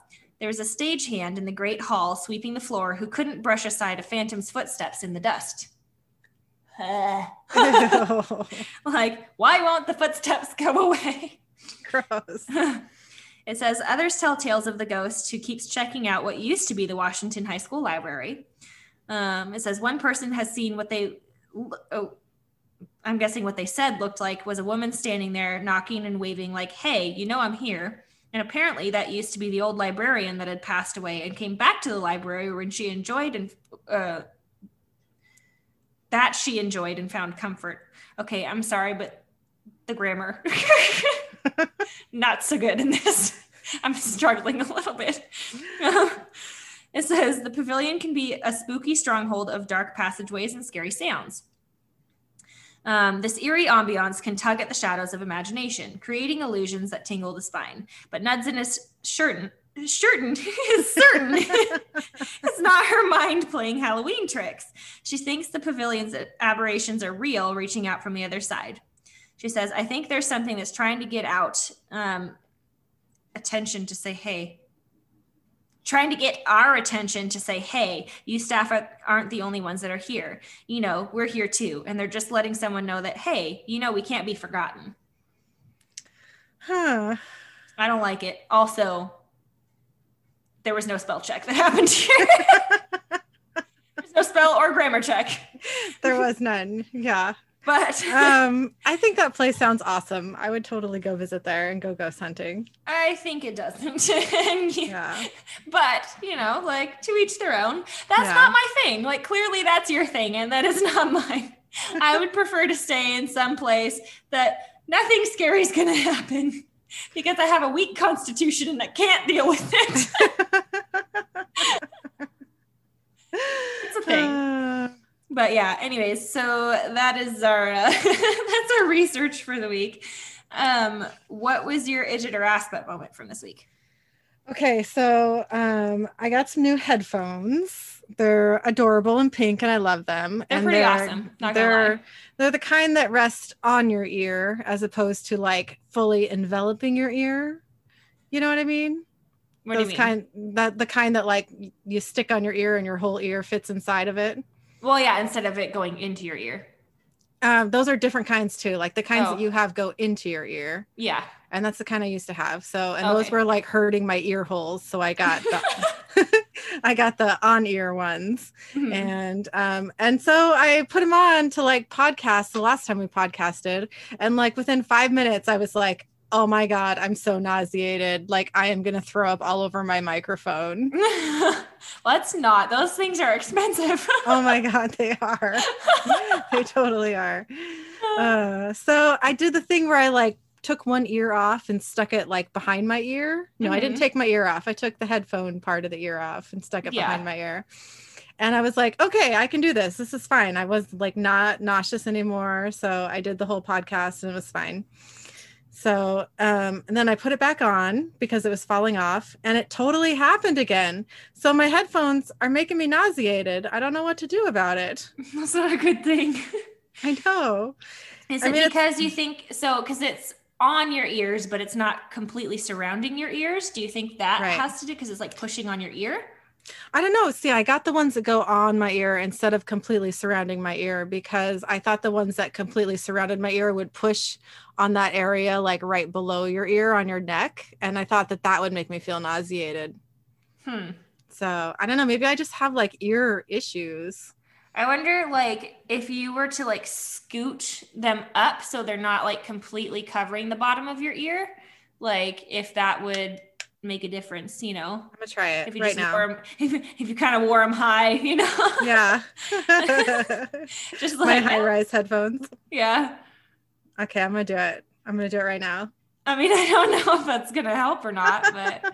There was a stagehand in the great hall sweeping the floor who couldn't brush aside a phantom's footsteps in the dust. *laughs* *laughs* like, why won't the footsteps go away? Gross. *laughs* It says others tell tales of the ghost who keeps checking out what used to be the Washington High School library. Um, it says one person has seen what they, oh, I'm guessing what they said looked like was a woman standing there knocking and waving, like, hey, you know, I'm here. And apparently that used to be the old librarian that had passed away and came back to the library when she enjoyed and uh, that she enjoyed and found comfort. Okay, I'm sorry, but the grammar *laughs* not so good in this. I'm struggling a little bit. *laughs* it says the pavilion can be a spooky stronghold of dark passageways and scary sounds. Um, this eerie ambiance can tug at the shadows of imagination, creating illusions that tingle the spine. But Knudsen is certain, certain *laughs* is certain *laughs* it's not her mind playing Halloween tricks. She thinks the pavilion's aberrations are real, reaching out from the other side. She says, I think there's something that's trying to get out um, attention to say, hey, trying to get our attention to say, hey, you staff are, aren't the only ones that are here. You know, we're here too. And they're just letting someone know that, hey, you know, we can't be forgotten. Huh. I don't like it. Also, there was no spell check that *laughs* happened here. *laughs* There's no spell or grammar check. There was none. Yeah. But *laughs* Um, I think that place sounds awesome. I would totally go visit there and go ghost hunting. I think it doesn't. *laughs* Yeah. But, you know, like to each their own. That's Yeah. not my thing. Like clearly that's your thing and that is *laughs* not mine. I would prefer to stay in some place that nothing scary is going to happen because I have a weak constitution and I can't deal with it. it's a thing. Uh, But yeah, anyways, so that is our uh, *laughs* that's our research for the week. Um, what was your Idjit or Assbutt moment from this week? okay, so um, I got some new headphones They're adorable and pink, and I love them. They're and pretty awesome. Not they're lie. they're the kind that rest on your ear as opposed to like fully enveloping your ear. You know what I mean? What Those do you mean? kind that the kind that like you stick on your ear and your whole ear fits inside of it. Well, yeah, instead of it going into your ear. Um, those are different kinds too. Like the kinds Oh. that you have go into your ear, Yeah. and that's the kind I used to have. So, and those were like hurting my ear holes. So I got the *laughs* *laughs* I got the on ear ones. Mhm. and um and so i put them on to like podcast the last time we podcasted and like within five minutes i was like oh my god i'm so nauseated. Like i am gonna throw up all over my microphone. *laughs* Let's not. Those things are expensive. *laughs* oh my god they are. *laughs* They totally are. Uh. So i did the thing where i like took one ear off and stuck it like behind my ear. No i didn't Mhm. take my ear off. I took the headphone part of the ear off and stuck it Yeah. behind my ear. And i was like okay i can do this. This is fine. I was like not nauseous anymore. So i did the whole podcast and it was fine so um and then i put it back on because it was falling off and it totally happened again so my headphones are making me nauseated i don't know what to do about it *laughs* That's not a good thing. i know Is I it mean, because you think so? Because it's on your ears, but it's not completely surrounding your ears. Do you think that Right. has to do because it's like pushing on your ear? I don't know. See, I got the ones that go on my ear instead of completely surrounding my ear because I thought the ones that completely surrounded my ear would push on that area, like right below your ear on your neck. And I thought that that would make me feel nauseated. Hmm. So I don't know. Maybe I just have like ear issues. I wonder, like, if you were to like scoot them up so they're not like completely covering the bottom of your ear, like if that would make a difference, you know? I'm gonna try it If you right just now. wore 'em- *laughs* if, if you kind of wore them high, *laughs* you know? yeah. *laughs* just my like high rise headphones. yeah. Okay, I'm gonna do it. I'm gonna do it right now. I mean, I don't know if that's gonna help or not, but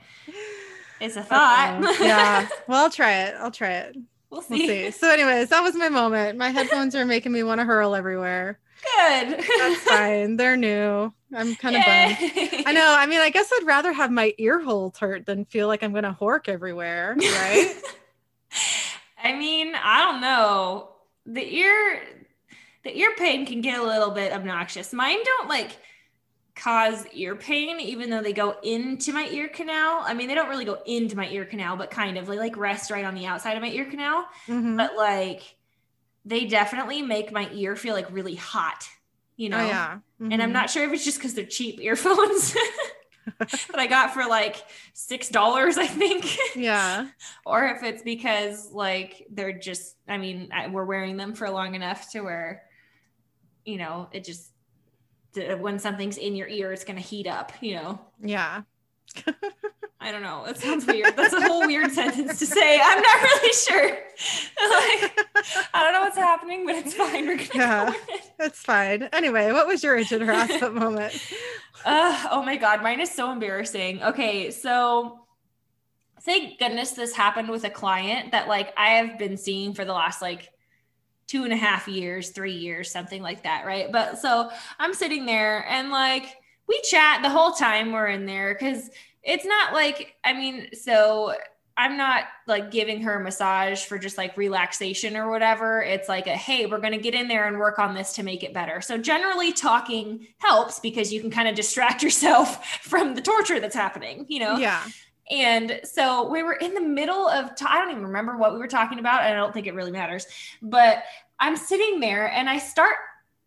it's a thought. Yeah. Well, I'll try it. I'll try it. we'll We'll see. see. So, anyways, that was my moment. My headphones are making me want to hurl everywhere. Good. That's *laughs* fine. They're new. I'm kind of bummed. I know. I mean, I guess I'd rather have my ear holes hurt than feel like I'm going to hork everywhere, right? *laughs* I mean, I don't know. The ear the ear pain can get a little bit obnoxious. Mine don't like cause ear pain even though they go into my ear canal. I mean, they don't really go into my ear canal, but kind of they like rest right on the outside of my ear canal, Mhm. but like they definitely make my ear feel like really hot, you know. Oh, yeah. And I'm Mhm. not sure if it's just because they're cheap earphones *laughs* that I got for like six dollars, I think, Yeah. *laughs* or if it's because like they're just. I mean, I, we're wearing them for long enough to where, you know, it just when something's in your ear, it's gonna heat up. You know, Yeah. I don't know. It sounds weird. That's a whole weird sentence to say. I'm not really sure. *laughs* like, I don't know what's happening, but it's fine. We're gonna Yeah. It's fine. Anyway, what was your instant harassment moment? Uh, oh my god, mine is so embarrassing. Okay, so thank goodness this happened with a client that like I have been seeing for the last like two and a half years, three years, something like that, right? But so I'm sitting there and like we chat the whole time we're in there because it's not like I mean, so I'm not like giving her a massage for just like relaxation or whatever. It's like a hey, we're going to get in there and work on this to make it better. So generally talking helps because you can kind of distract *laughs* yourself from the torture that's happening, you know? Yeah. And so we were in the middle of, t- I don't even remember what we were talking about. And I don't think it really matters. But I'm sitting there and I start,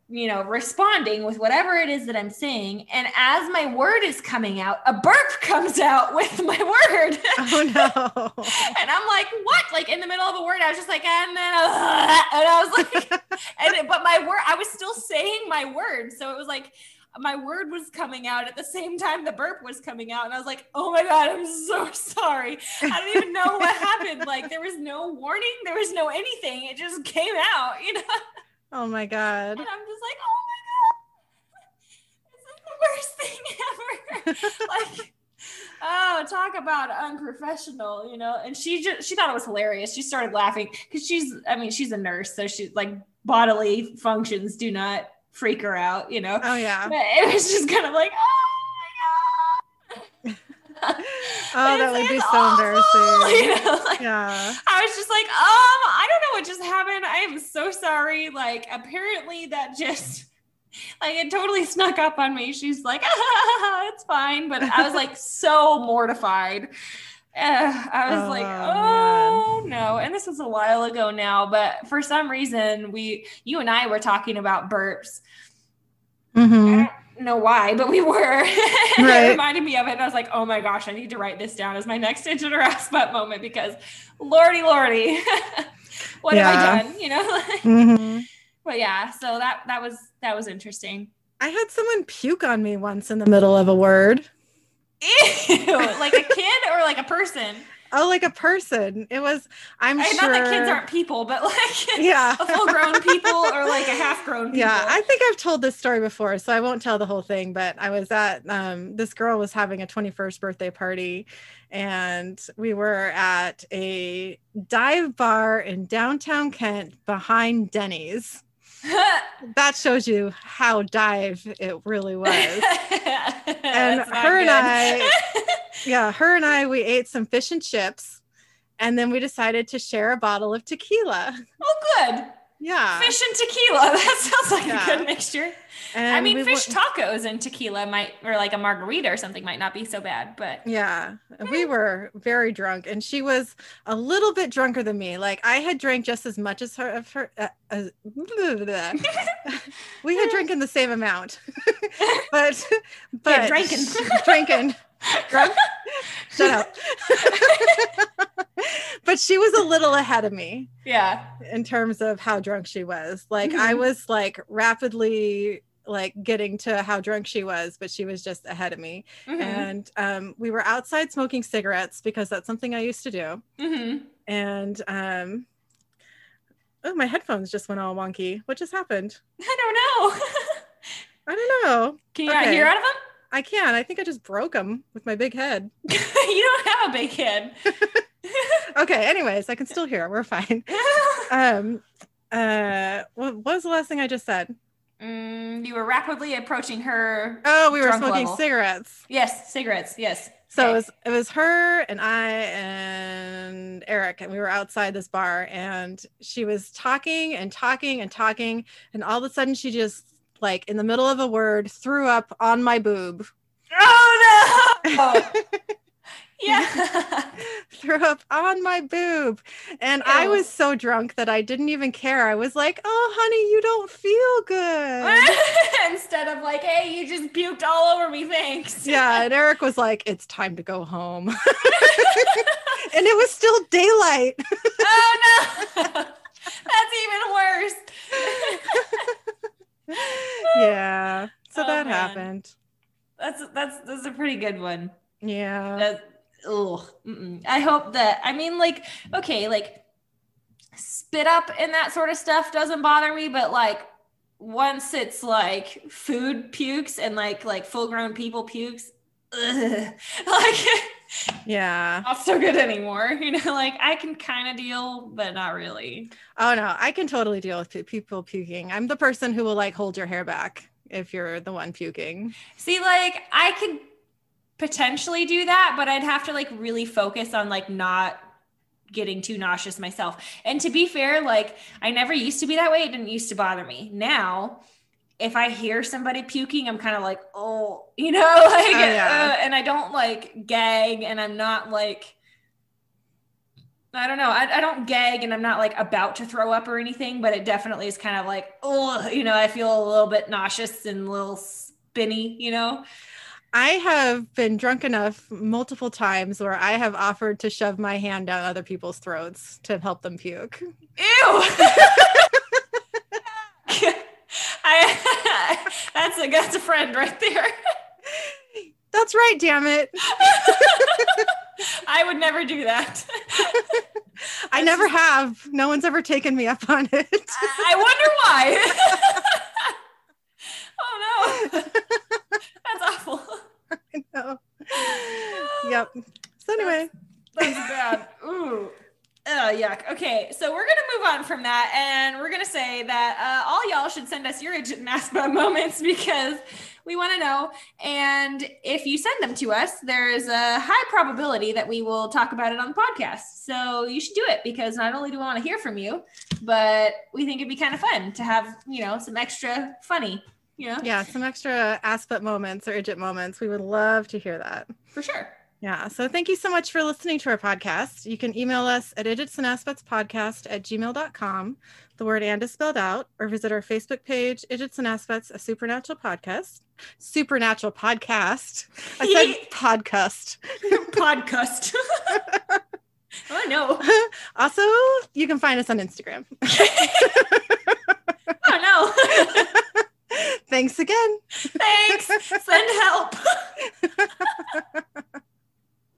you know, responding with whatever it is that I'm saying. And as my word is coming out, a burp *laughs* comes out with my word. *laughs* Oh no. *laughs* and I'm like, what? Like in the middle of a word, I was just like, and then, uh, and I was like, and it, but my word, I was still saying my word. So it was like, my word was coming out at the same time the burp was coming out. And I was like, oh my God, I'm so sorry. I don't even know what happened. Like there was no warning, there was no anything. It just came out, you know? Oh my god. And I'm just like, oh my God, *laughs* this is the worst thing *laughs* ever. like, oh, talk about unprofessional, you know? And she just, she thought it was hilarious. She started laughing because she's, I mean, she's a nurse. So she like bodily functions do not freak her out, you know? Oh yeah. But it was just kind of like, oh *laughs* that would be so awful, embarrassing. *laughs* you know, like, Yeah. I was just like, um, I don't know what just happened. I am so sorry. Like, apparently that just *laughs* like it totally snuck up on me. She's like, ah, it's fine. But I was like so mortified. Uh, I was Oh, like, man. oh no. And this was a while ago now, but for some reason we you and I were talking about burps. Mhm. I don't know why, but we were. *laughs* And Right. it reminded me of it. And I was like, oh my gosh, I need to write this down as my next idjit or assbutt moment because lordy lordy. *laughs* what have I done? You know? *laughs* Mhm. but yeah, so that that was that was interesting. I had someone puke on me once in the middle of a word. Ew, like a kid or like a person. Oh, like a person. It was. I'm I, sure. Not that kids aren't people, but like Yeah. *laughs* a full grown people or like a half grown people. Yeah, I think I've told this story before, so I won't tell the whole thing. But I was at um, this girl was having a 21st birthday party, and we were at a dive bar in downtown Kent behind Denny's. *laughs* That shows you how dive it really was. *laughs* and her and I- yeah, her and I we ate some fish and chips, and then we decided to share a bottle of tequila. oh, good. Yeah, Fish and tequila. *laughs* That sounds like Yeah. a good mixture. and I mean, we fish wa- tacos and tequila might, or like a margarita or something, might not be so bad. But Yeah, we were very drunk, and she was a little bit drunker than me. Like I had drank just as much as her. Of her uh, as, *laughs* we had *laughs* drinking the same amount, but but drinking. drinking, drunk. *laughs* Shut up. *laughs* but she was a little ahead of me yeah, in terms of how drunk she was. Like I Mhm. was like rapidly like getting to how drunk she was, but she was just ahead of me Mhm. and um, we were outside smoking cigarettes because that's something I used to do. Mhm. And um, oh, my headphones just went all wonky. What just happened? I don't know. *laughs* I don't know. Can you not Okay. hear out of them? I can't. I think I just broke them with my big head. *laughs* you don't have a big head. *laughs* Okay. Anyways, I can still hear. We're fine. *laughs* Um, uh, what, was the last thing I just said? Mm, you were rapidly approaching her. Oh, we were smoking level. cigarettes. Yes, cigarettes. Yes. So Okay. it was it was her and I and Eric, and we were outside this bar, and she was talking and talking and talking, and all of a sudden she just like in the middle of a word threw up on my boob, Oh no! *laughs* yeah. *laughs* threw up on my boob, and I was so drunk that I didn't even care. I was like, "Oh, honey, you don't feel good." *laughs* Instead of like, hey, you just puked all over me. Thanks. yeah, and Eric was like, "It's time to go home," and it was still daylight. oh no. That's even worse. *laughs* yeah. So Oh, that man. happened. That's that's that's a pretty good one. Yeah. That, ugh. I hope that I mean, like, okay, like spit up and that sort of stuff doesn't bother me, but like once it's like food pukes and like like full grown people pukes, ugh, *laughs* like Yeah. not so good anymore. You know, *laughs* like I can kind of deal, but not really. Oh no, I can totally deal with people puking. I'm the person who will like hold your hair back if you're the one puking. See, like I could potentially do that, but I'd have to like really focus on like not getting too nauseous myself. And to be fair, like I never used to be that way. It didn't used to bother me. Now, if I hear somebody puking, I'm kind of like, oh, *laughs* you know, like, yeah. uh, and I don't like gag, and I'm not like. I don't know. I, I don't gag and I'm not like about to throw up or anything, but it definitely is kind of like, oh, you know, I feel a little bit nauseous and a little spinny, you know? I have been drunk enough multiple times where I have offered to shove my hand down other people's throats to help them puke. Ew. *laughs* *laughs* I, *laughs* that's a that's a friend right there. *laughs* That's right, damn it. *laughs* I would never do that. I never have. No one's ever taken me up on it. I wonder why. oh no. That's awful. no. Yep. So anyway, That's bad. Ooh. Oh, yuck. Okay, so we're gonna move on from that, and we're gonna say that uh, all y'all should send us your Idjit and Assbutt *laughs* moments because We want to know. And if you send them to us, there is a high probability that we will talk about it on the podcast. So you should do it because not only do we want to hear from you, but we think it'd be kind of fun to have, you know, some extra funny, you know? Yeah, some extra assbutt moments or idjit moments. We would love to hear that. For sure. Yeah. So thank you so much for listening to our podcast. You can email us at idjits and assbutts podcast at gmail.com. The word and is spelled out, or visit our Facebook page, Idjits and Assbutts, a supernatural podcast. Supernatural podcast. I said *laughs* podcast. *laughs* podcast. *laughs* oh no. also, you can find us on Instagram. oh no. Thanks again. Thanks. Send help.